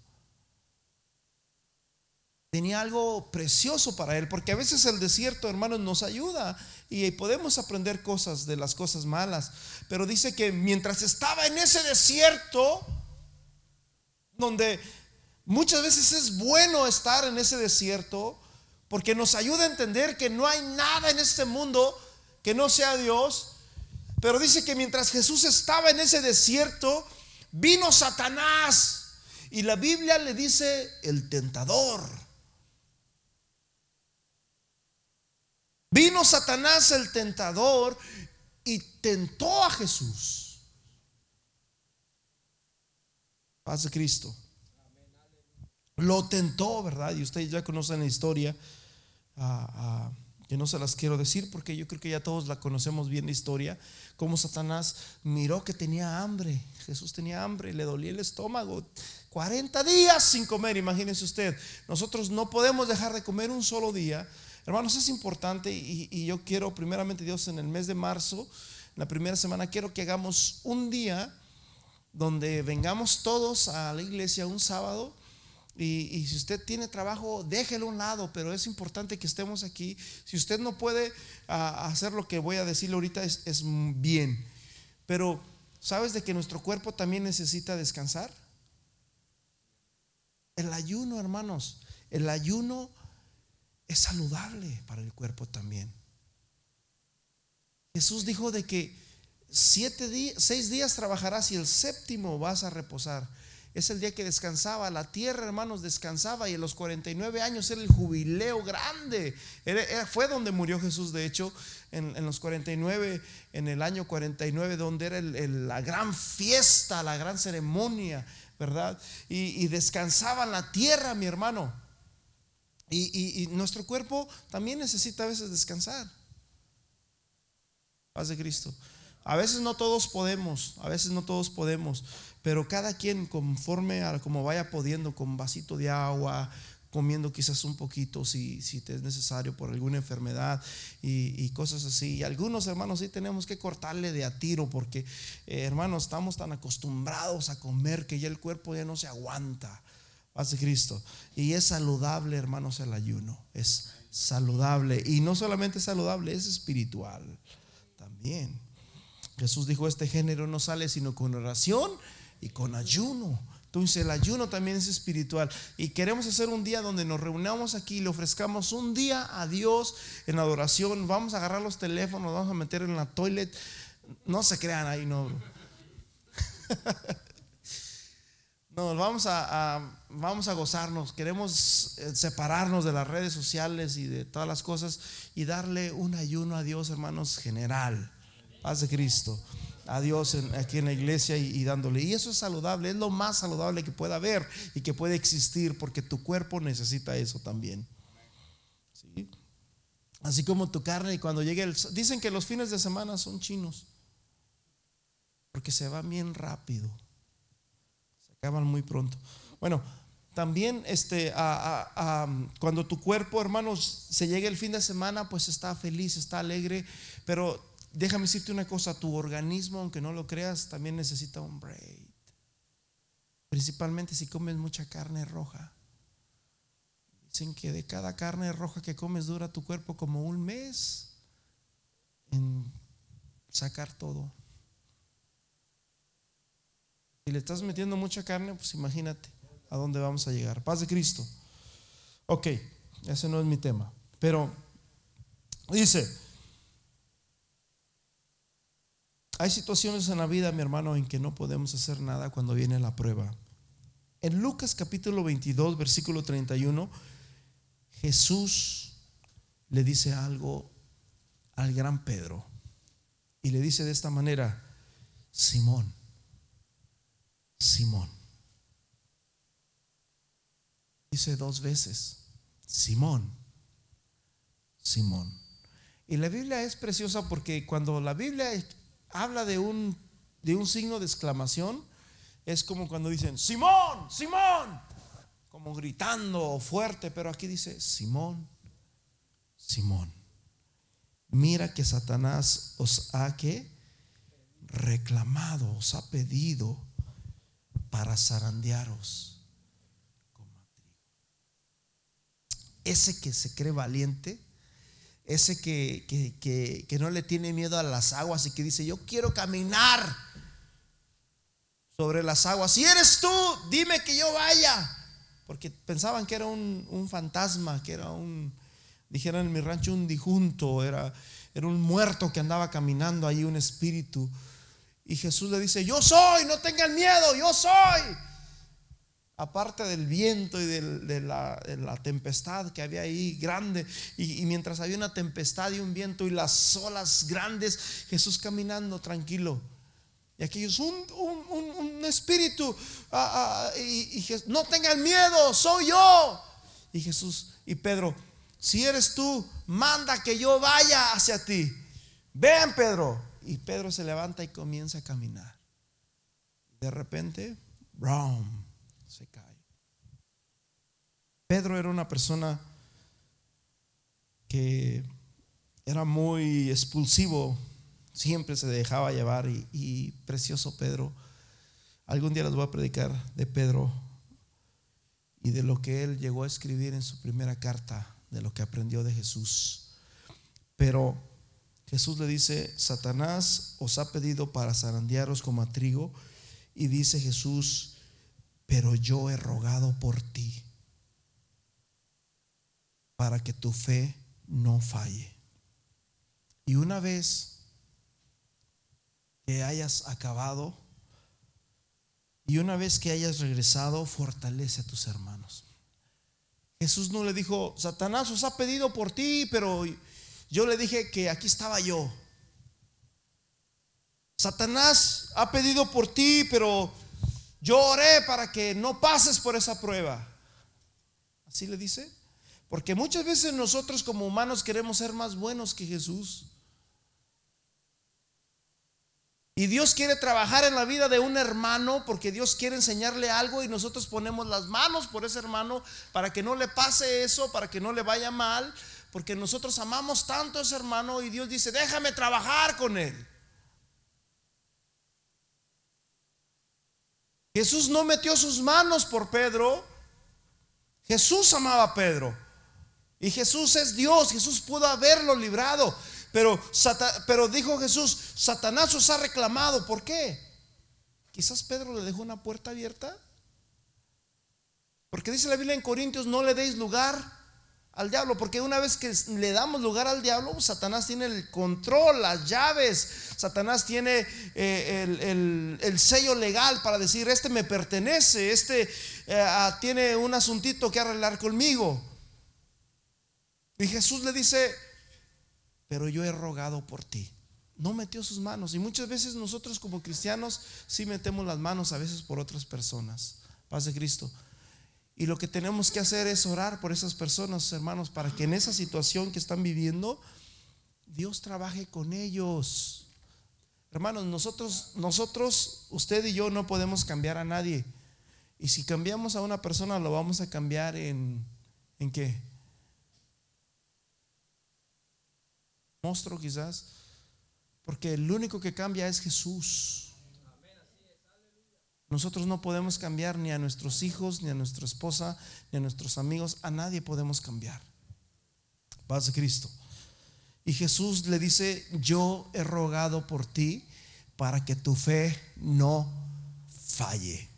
Tenía algo precioso para él, porque a veces el desierto, hermanos, nos ayuda y podemos aprender cosas de las cosas malas. Pero dice que mientras estaba en ese desierto, donde muchas veces es bueno estar en ese desierto, porque nos ayuda a entender que no hay nada en este mundo que no sea Dios. Pero dice que mientras Jesús estaba en ese desierto, vino Satanás. Y la Biblia le dice el tentador. Vino Satanás el tentador y tentó a Jesús. Paz de Cristo. Lo tentó, ¿verdad? Y ustedes ya conocen la historia que no se las quiero decir porque yo creo que ya todos la conocemos bien la historia, cómo Satanás miró que tenía hambre, Jesús tenía hambre, le dolía el estómago, 40 días sin comer, imagínense usted, nosotros no podemos dejar de comer un solo día, hermanos, es importante y, yo quiero primeramente Dios en el mes de marzo, la primera semana, quiero que hagamos un día donde vengamos todos a la iglesia un sábado y, si usted tiene trabajo, déjelo a un lado, pero es importante que estemos aquí. Si usted no puede ah, hacer lo que voy a decirle ahorita, es, es bien. Pero, ¿sabes de que nuestro cuerpo también necesita descansar? El ayuno, hermanos, el ayuno es saludable para el cuerpo también. Jesús dijo de que siete días, seis días trabajarás y el séptimo vas a reposar. Es el día que descansaba. La tierra, hermanos, descansaba y en los 49 años era el jubileo grande. fue donde murió Jesús, de hecho, en, los 49, en el año 49, donde era la gran fiesta, la gran ceremonia, ¿verdad? Y, descansaba en la tierra, mi hermano. Y, nuestro cuerpo también necesita a veces descansar. Paz de Cristo. A veces no todos podemos, a veces no todos podemos, pero cada quien conforme a como vaya pudiendo, con vasito de agua, comiendo quizás un poquito si, si te es necesario por alguna enfermedad y, cosas así. Y algunos hermanos sí tenemos que cortarle de a tiro porque, eh, hermanos, estamos tan acostumbrados a comer que ya el cuerpo ya no se aguanta. Paz Cristo. Y es saludable, hermanos, el ayuno. Es saludable. Y no solamente saludable, es espiritual también. Jesús dijo, este género no sale sino con oración y con ayuno. Entonces el ayuno también es espiritual. Y queremos hacer un día donde nos reunamos aquí y le ofrezcamos un día a Dios en adoración. Vamos a agarrar los teléfonos, vamos a meter en la toilet. No se crean ahí, no. [laughs] No, vamos a, vamos a gozarnos. Queremos eh, separarnos de las redes sociales y de todas las cosas y darle un ayuno a Dios, hermanos, general. Paz de Cristo a Dios aquí en la iglesia y, dándole. Y eso es saludable, es lo más saludable que pueda haber y que puede existir porque tu cuerpo necesita eso también. Así como tu carne y cuando llegue el... Dicen que los fines de semana son chinos porque se van bien rápido, acaban muy pronto. Bueno, también este, cuando tu cuerpo, hermanos, se llegue el fin de semana, pues está feliz, está alegre, pero déjame decirte una cosa, tu organismo, aunque no lo creas, también necesita un break. Principalmente si comes mucha carne roja. Dicen que de cada carne roja que comes dura tu cuerpo como un mes en sacar todo. Si le estás metiendo mucha carne, pues imagínate a dónde vamos a llegar. Paz de Cristo. Ok, ese no es mi tema. Pero dice, Hay situaciones en la vida, mi hermano, en que no podemos hacer nada cuando viene la prueba. En Lucas capítulo 22, versículo 31, Jesús le dice algo al gran Pedro. Y le dice de esta manera, Simón, Simón. Dice dos veces, Simón, Simón. Y la Biblia es preciosa porque cuando la Biblia habla de un, de un signo de exclamación, es como cuando dicen, Simón, Simón, como gritando fuerte, pero aquí dice, Simón, Simón, mira que Satanás os ha que reclamado, os ha pedido para zarandearos. Ese que se cree valiente, ese que, que, que, no le tiene miedo a las aguas y que dice, yo quiero caminar sobre las aguas. Si eres tú, dime que yo vaya. Porque pensaban que era un, un fantasma, que era un, dijeran en mi rancho, un dijunto, era, era un muerto que andaba caminando ahí, un espíritu. Y Jesús le dice, yo soy, no tengan miedo, yo soy. Aparte del viento y de, la, tempestad que había ahí grande, y, mientras había una tempestad y un viento y las olas grandes, Jesús caminando tranquilo. Y aquí es un, un, espíritu, ah, ah, y, no tengan miedo, soy yo. Y Jesús y Pedro, si eres tú, manda que yo vaya hacia ti. Ven, Pedro. Y Pedro se levanta y comienza a caminar. De repente, ¡brum! se cae. Pedro era una persona que era muy expulsivo, siempre se dejaba llevar y, precioso Pedro. Algún día les voy a predicar de Pedro y de lo que él llegó a escribir en su primera carta, de lo que aprendió de Jesús. Pero Jesús le dice, Satanás os ha pedido para zarandearos como a trigo. Y dice Jesús, pero yo he rogado por ti para que tu fe no falle. Y una vez que hayas acabado y una vez que hayas regresado, fortalece a tus hermanos. Jesús no le dijo, Satanás os ha pedido por ti, pero yo le dije que aquí estaba yo. Satanás ha pedido por ti, pero yo oré para que no pases por esa prueba. Así le dice. Porque muchas veces nosotros como humanos queremos ser más buenos que Jesús. Y Dios quiere trabajar en la vida de un hermano porque Dios quiere enseñarle algo y nosotros ponemos las manos por ese hermano para que no le pase eso, para que no le vaya mal, porque nosotros amamos tanto a ese hermano y Dios dice, déjame trabajar con él. Jesús no metió sus manos por Pedro. Jesús amaba a Pedro. Y Jesús es Dios. Jesús pudo haberlo librado. Pero, dijo Jesús, Satanás os ha reclamado. ¿Por qué? Quizás Pedro le dejó una puerta abierta. Porque dice la Biblia en Corintios, no le deis lugar al diablo, porque una vez que le damos lugar al diablo, Satanás tiene el control, las llaves, Satanás tiene eh, el, sello legal para decir, este me pertenece, este eh, ah, tiene un asuntito que arreglar conmigo. Y Jesús le dice, pero yo he rogado por ti. No metió sus manos. Y muchas veces nosotros como cristianos sí metemos las manos a veces por otras personas. Paz de Cristo. Y lo que tenemos que hacer es orar por esas personas, hermanos, para que en esa situación que están viviendo, Dios trabaje con ellos. Hermanos, nosotros, nosotros, usted y yo no podemos cambiar a nadie. Y si cambiamos a una persona, lo vamos a cambiar en, ¿en qué? Monstruo quizás. Porque el único que cambia es Jesús. Nosotros no podemos cambiar ni a nuestros hijos, ni a nuestra esposa, ni a nuestros amigos. A nadie podemos cambiar. Paz de Cristo. Y Jesús le dice, yo he rogado por ti para que tu fe no falle.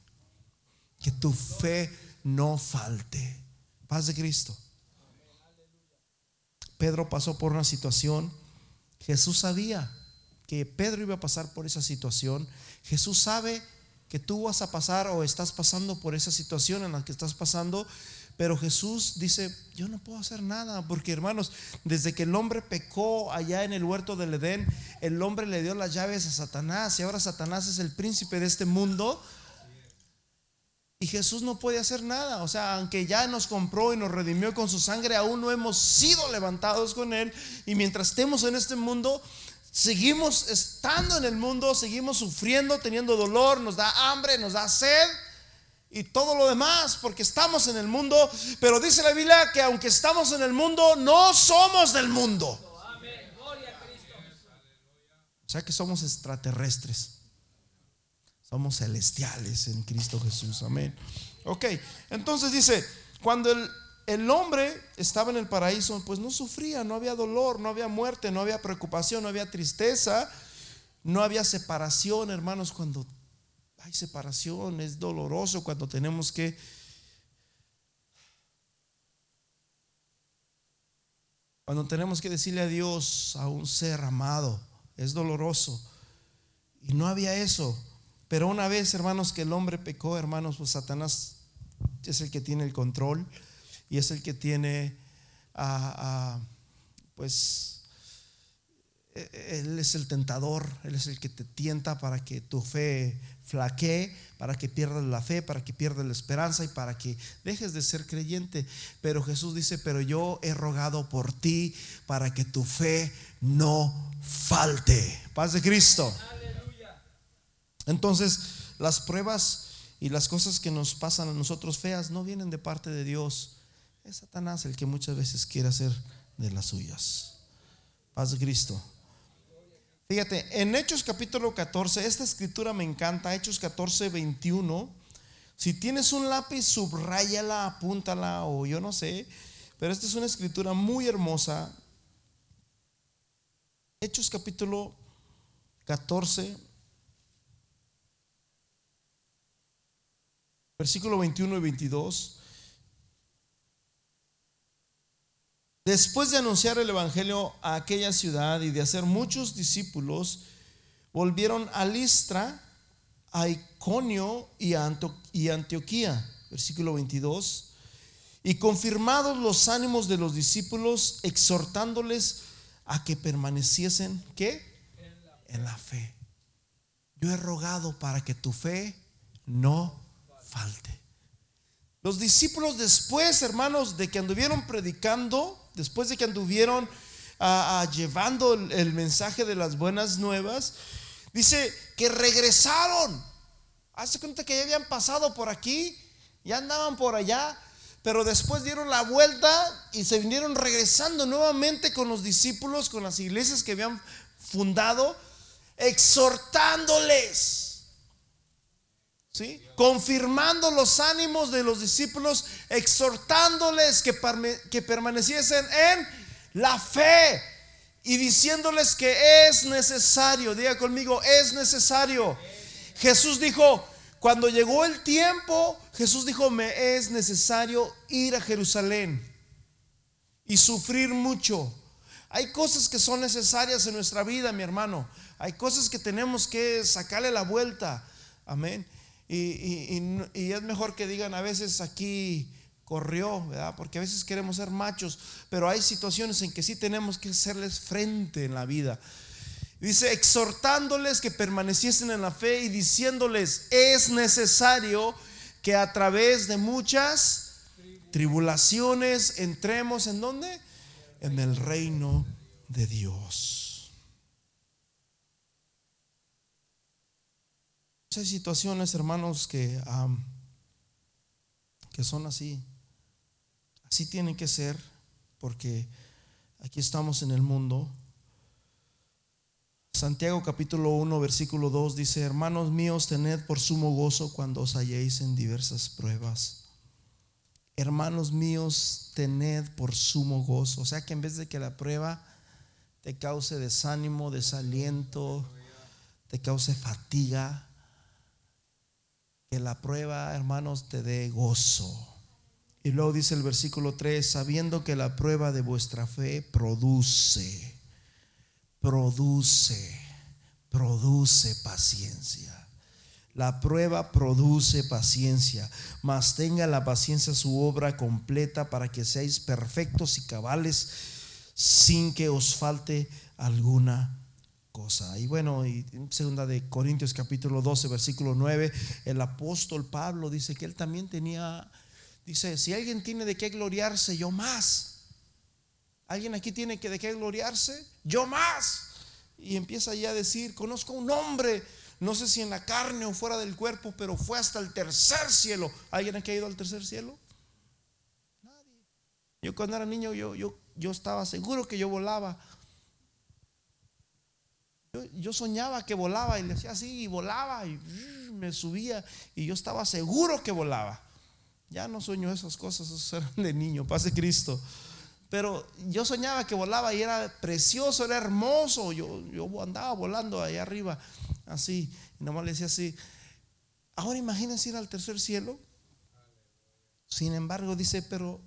Que tu fe no falte. Paz de Cristo. Pedro pasó por una situación. Jesús sabía que Pedro iba a pasar por esa situación. Jesús sabe que tú vas a pasar o estás pasando por esa situación en la que estás pasando, pero Jesús dice, yo no puedo hacer nada, porque hermanos, desde que el hombre pecó allá en el huerto del Edén, el hombre le dio las llaves a Satanás y ahora Satanás es el príncipe de este mundo. Y Jesús no puede hacer nada. O sea, aunque ya nos compró y nos redimió con su sangre, aún no hemos sido levantados con Él. Y mientras estemos en este mundo, seguimos estando en el mundo, seguimos sufriendo, teniendo dolor, nos da hambre, nos da sed y todo lo demás, porque estamos en el mundo. Pero dice la Biblia que aunque estamos en el mundo, no somos del mundo. O sea que somos extraterrestres. Somos celestiales en Cristo Jesús. Amén. Ok, entonces dice, cuando el, el, hombre estaba en el paraíso, pues no sufría, no había dolor, no había muerte, no había preocupación, no había tristeza, no había separación, hermanos, cuando hay separación, es doloroso cuando tenemos que... Cuando tenemos que decirle a Dios a un ser amado, es doloroso. Y no había eso. Pero una vez, hermanos, que el hombre pecó, hermanos, pues Satanás es el que tiene el control y es el que tiene, pues, e, e, él es el tentador, él es el que te tienta para que tu fe flaquee, para que pierdas la fe, para que pierdas la esperanza y para que dejes de ser creyente. Pero Jesús dice, pero yo he rogado por ti para que tu fe no falte. Paz de Cristo. Entonces, las pruebas y las cosas que nos pasan a nosotros feas no vienen de parte de Dios. Es Satanás el que muchas veces quiere hacer de las suyas. Paz de Cristo. Fíjate, en Hechos capítulo 14, esta escritura me encanta, Hechos 14, 21. Si tienes un lápiz, subráyala, apúntala o yo no sé, pero esta es una escritura muy hermosa. Hechos capítulo 14, versículo 21 y 22. Después de anunciar el Evangelio a aquella ciudad y de hacer muchos discípulos, volvieron a Listra, a Iconio y a Antioquía, versículo 22, y confirmados los ánimos de los discípulos, exhortándoles a que permaneciesen, ¿qué? En la fe. Yo he rogado para que tu fe no falte. Los discípulos después, hermanos, de que anduvieron predicando, después de que anduvieron ah, ah, llevando el, mensaje de las buenas nuevas, dice que regresaron. Hace cuenta que ya habían pasado por aquí, ya andaban por allá, pero después dieron la vuelta y se vinieron regresando nuevamente con los discípulos, con las iglesias que habían fundado, exhortándoles confirmando los ánimos de los discípulos, exhortándoles que, que permaneciesen en la fe y diciéndoles que es necesario, diga conmigo, es necesario. Jesús dijo, cuando llegó el tiempo, Jesús dijo, me es necesario ir a Jerusalén y sufrir mucho. Hay cosas que son necesarias en nuestra vida, mi hermano. Hay cosas que tenemos que sacarle la vuelta. Amén. Y, es mejor que digan a veces aquí corrió, ¿verdad? Porque a veces queremos ser machos, pero hay situaciones en que sí tenemos que hacerles frente en la vida. Dice, exhortándoles que permaneciesen en la fe y diciéndoles, es necesario que a través de muchas tribulaciones entremos en dónde? En el reino de Dios. Hay situaciones, hermanos, que, que son así. Así tienen que ser, porque aquí estamos en el mundo. Santiago capítulo 1, versículo 2 dice, hermanos míos, tened por sumo gozo cuando os halléis en diversas pruebas. Hermanos míos, tened por sumo gozo. O sea que en vez de que la prueba te cause desánimo, desaliento, te cause fatiga, que la prueba, hermanos, te dé gozo. Y luego dice el versículo 3, sabiendo que la prueba de vuestra fe produce, produce, produce paciencia. La prueba produce paciencia, mas tenga la paciencia su obra completa para que seáis perfectos y cabales sin que os falte alguna cosa. Y bueno, y segunda de Corintios capítulo 12, versículo 9, el apóstol Pablo dice que él también tenía, dice, si alguien tiene de qué gloriarse, yo más. ¿Alguien aquí tiene que de qué gloriarse? Yo más. Y empieza ya a decir, conozco un hombre, no sé si en la carne o fuera del cuerpo, pero fue hasta el tercer cielo. ¿Alguien aquí ha ido al tercer cielo? Nadie. Yo cuando era niño, yo, yo, yo estaba seguro que yo volaba yo, soñaba que volaba y le decía así y volaba y me subía y yo estaba seguro que volaba. Ya no sueño esas cosas, eso eran de niño, pase Cristo. Pero yo soñaba que volaba y era precioso, era hermoso. Yo, yo andaba volando ahí arriba, así. Y nomás le decía así. Ahora imagínense ir al tercer cielo. Sin embargo, dice, pero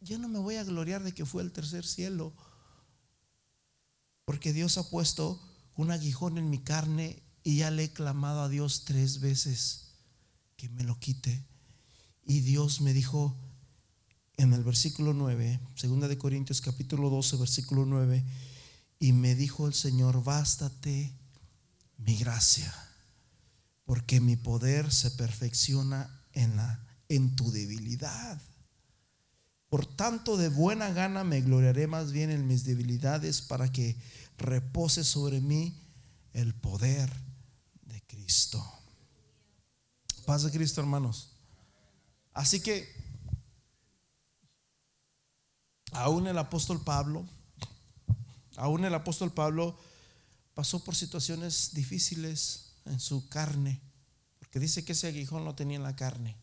yo no me voy a gloriar de que fue el tercer cielo. Porque Dios ha puesto un aguijón en mi carne y ya le he clamado a Dios tres veces que me lo quite. Y Dios me dijo en el versículo 9, segunda de Corintios capítulo 12, versículo 9, y me dijo el Señor, bástate mi gracia, porque mi poder se perfecciona en la en tu debilidad. Por tanto, de buena gana me gloriaré más bien en mis debilidades para que repose sobre mí el poder de Cristo. Paz de Cristo, hermanos. Así que, aún el apóstol Pablo, aún el apóstol Pablo pasó por situaciones difíciles en su carne, porque dice que ese aguijón lo tenía en la carne.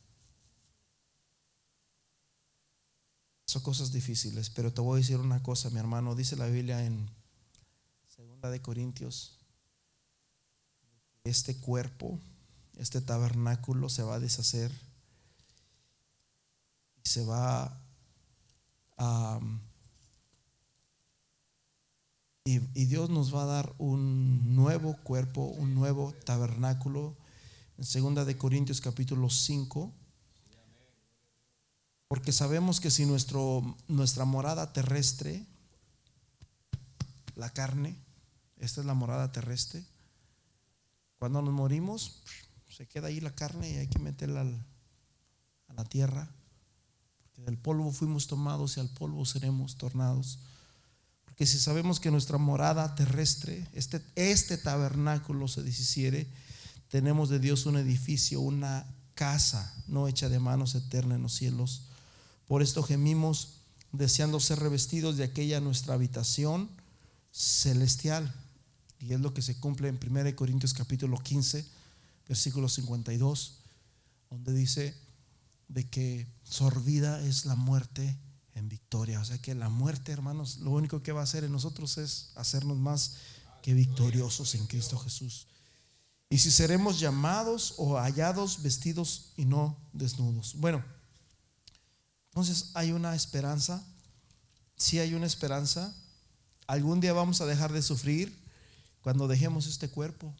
Son cosas difíciles, pero te voy a decir una cosa, mi hermano, dice la Biblia en de Corintios, este cuerpo, este tabernáculo se va a deshacer y se va a... Y, y, Dios nos va a dar un nuevo cuerpo, un nuevo tabernáculo. En segunda de Corintios capítulo 5. Porque sabemos que si nuestro, nuestra morada terrestre, la carne, esta es la morada terrestre. Cuando nos morimos, se queda ahí la carne y hay que meterla a la tierra. Porque del polvo fuimos tomados y al polvo seremos tornados. Porque si sabemos que nuestra morada terrestre, este, este tabernáculo se deshiciere, tenemos de Dios un edificio, una casa no hecha de manos eterna en los cielos. Por esto gemimos deseando ser revestidos de aquella nuestra habitación celestial y es lo que se cumple en 1 Corintios capítulo 15, versículo 52, donde dice de que sorbida es la muerte en victoria. O sea que la muerte, hermanos, lo único que va a hacer en nosotros es hacernos más que victoriosos en Cristo Jesús. Y si seremos llamados o hallados vestidos y no desnudos. Bueno, entonces hay una esperanza. Si hay una esperanza. Algún día vamos a dejar de sufrir cuando dejemos este cuerpo,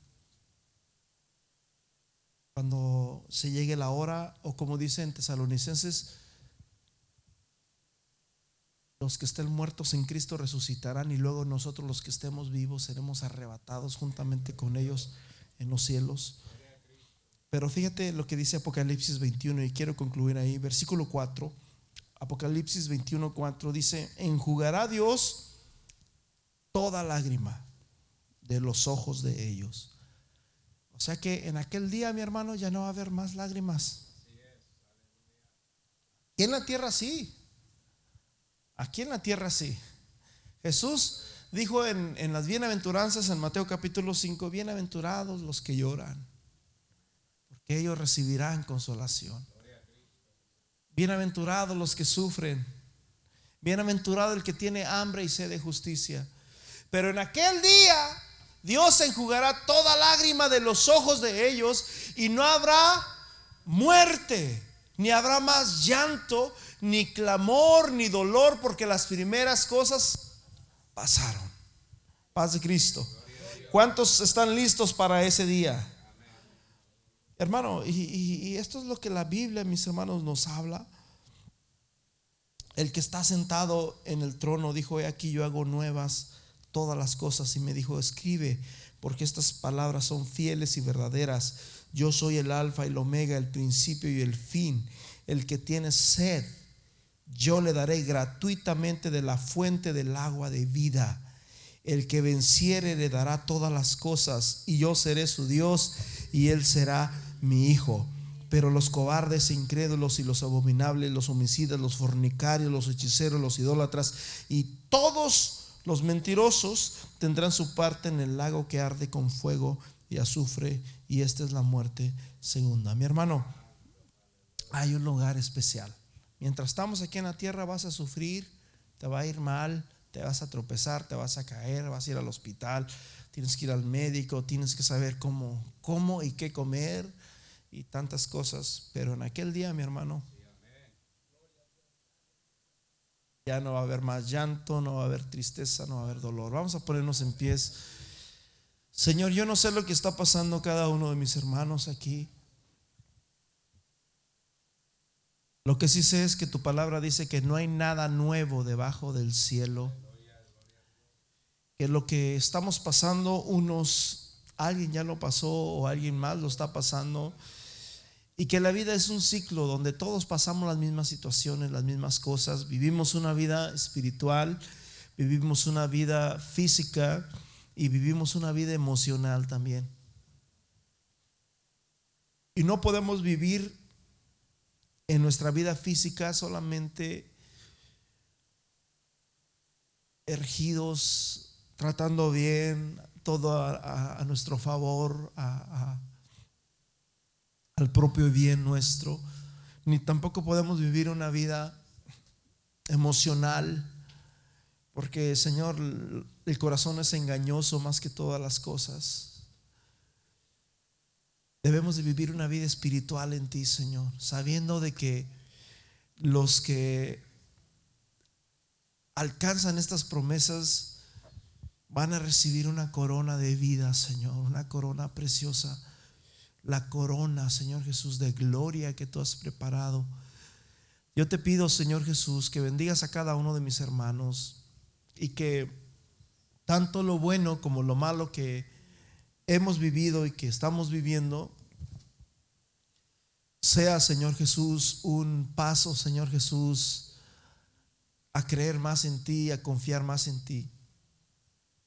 cuando se llegue la hora, o como dicen tesalonicenses, los que estén muertos en Cristo resucitarán y luego nosotros los que estemos vivos seremos arrebatados juntamente con ellos en los cielos. Pero fíjate lo que dice Apocalipsis 21 y quiero concluir ahí, versículo 4. Apocalipsis 21, 4 dice, enjugará Dios toda lágrima de los ojos de ellos. O sea que en aquel día, mi hermano, ya no va a haber más lágrimas. Aquí en la tierra sí. Aquí en la tierra sí. Jesús dijo en, en las bienaventuranzas en Mateo capítulo 5, bienaventurados los que lloran, porque ellos recibirán consolación. Bienaventurados los que sufren. Bienaventurado el que tiene hambre y sed de justicia. Pero en aquel día Dios enjugará toda lágrima de los ojos de ellos y no habrá muerte, ni habrá más llanto, ni clamor, ni dolor, porque las primeras cosas pasaron. Paz de Cristo. ¿Cuántos están listos para ese día? Hermano, y, esto es lo que la Biblia, mis hermanos, nos habla. El que está sentado en el trono dijo, he aquí yo hago nuevas todas las cosas y me dijo, escribe, porque estas palabras son fieles y verdaderas. Yo soy el alfa y el omega, el principio y el fin. El que tiene sed, yo le daré gratuitamente de la fuente del agua de vida. El que venciere le dará todas las cosas y yo seré su Dios y él será mi hijo. Pero los cobardes, e incrédulos y los abominables, los homicidas, los fornicarios, los hechiceros, los idólatras y todos los mentirosos tendrán su parte en el lago que arde con fuego y azufre y esta es la muerte segunda. Mi hermano, hay un lugar especial. Mientras estamos aquí en la tierra vas a sufrir, te va a ir mal, te vas a tropezar, te vas a caer, vas a ir al hospital, tienes que ir al médico, tienes que saber cómo, cómo y qué comer y tantas cosas. Pero en aquel día, mi hermano, ya no va a haber más llanto, no va a haber tristeza, no va a haber dolor. Vamos a ponernos en pies. Señor, yo no sé lo que está pasando cada uno de mis hermanos aquí. Lo que sí sé es que tu palabra dice que no hay nada nuevo debajo del cielo. Que lo que estamos pasando, unos, alguien ya lo pasó o alguien más lo está pasando. Y que la vida es un ciclo donde todos pasamos las mismas situaciones, las mismas cosas. Vivimos una vida espiritual, vivimos una vida física y vivimos una vida emocional también. Y no podemos vivir en nuestra vida física solamente ergidos, tratando bien, todo a, nuestro favor, al propio bien nuestro, ni tampoco podemos vivir una vida emocional, porque Señor, el corazón es engañoso más que todas las cosas. Debemos de vivir una vida espiritual en ti, Señor, sabiendo de que los que alcanzan estas promesas van a recibir una corona de vida, Señor, una corona preciosa, la corona, Señor Jesús, de gloria que tú has preparado. Yo te pido, Señor Jesús, que bendigas a cada uno de mis hermanos y que tanto lo bueno como lo malo que hemos vivido y que estamos viviendo, sea, Señor Jesús, un paso, Señor Jesús, a creer más en ti, a confiar más en ti.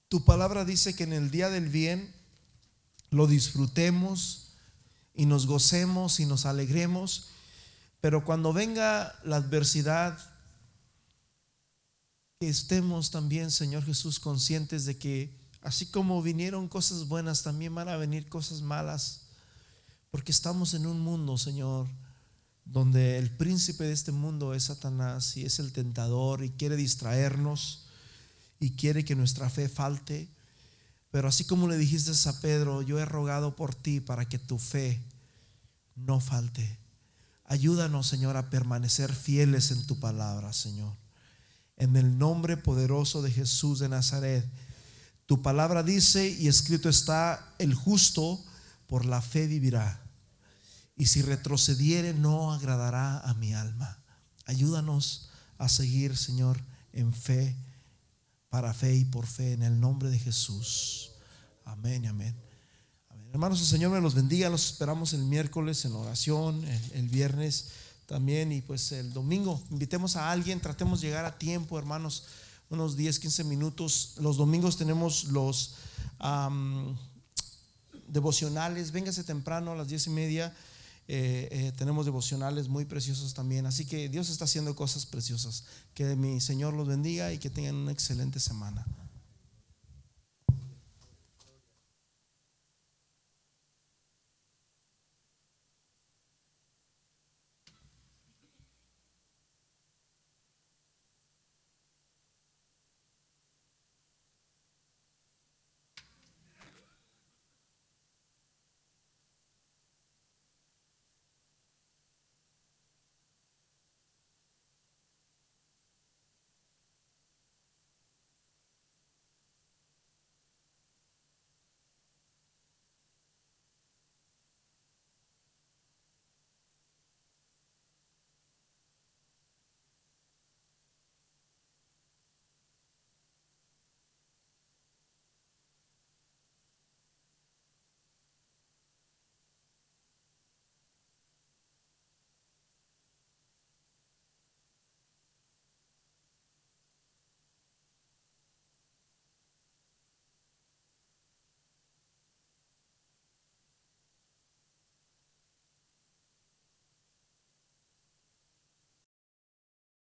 Tu palabra dice que en el día del bien lo disfrutemos y nos gocemos y nos alegremos, pero cuando venga la adversidad, que estemos también, Señor Jesús, conscientes de que Así como vinieron cosas buenas, también van a venir cosas malas. Porque estamos en un mundo, Señor, donde el príncipe de este mundo es Satanás y es el tentador y quiere distraernos y quiere que nuestra fe falte. Pero así como le dijiste a Pedro, yo he rogado por ti para que tu fe no falte. Ayúdanos, Señor, a permanecer fieles en tu palabra, Señor. En el nombre poderoso de Jesús de Nazaret tu palabra dice, y escrito está, el justo por la fe vivirá. Y si retrocediere, no agradará a mi alma. Ayúdanos a seguir, Señor, en fe, para fe y por fe, en el nombre de Jesús. Amén, amén. Hermanos, el Señor me los bendiga. Los esperamos el miércoles en oración, el, viernes también y pues el domingo. Invitemos a alguien, tratemos de llegar a tiempo, hermanos unos 10, 15 minutos. Los domingos tenemos los devocionales. Véngase temprano a las 10 y media. Eh, eh, tenemos devocionales muy preciosos también. Así que Dios está haciendo cosas preciosas. Que mi Señor los bendiga y que tengan una excelente semana.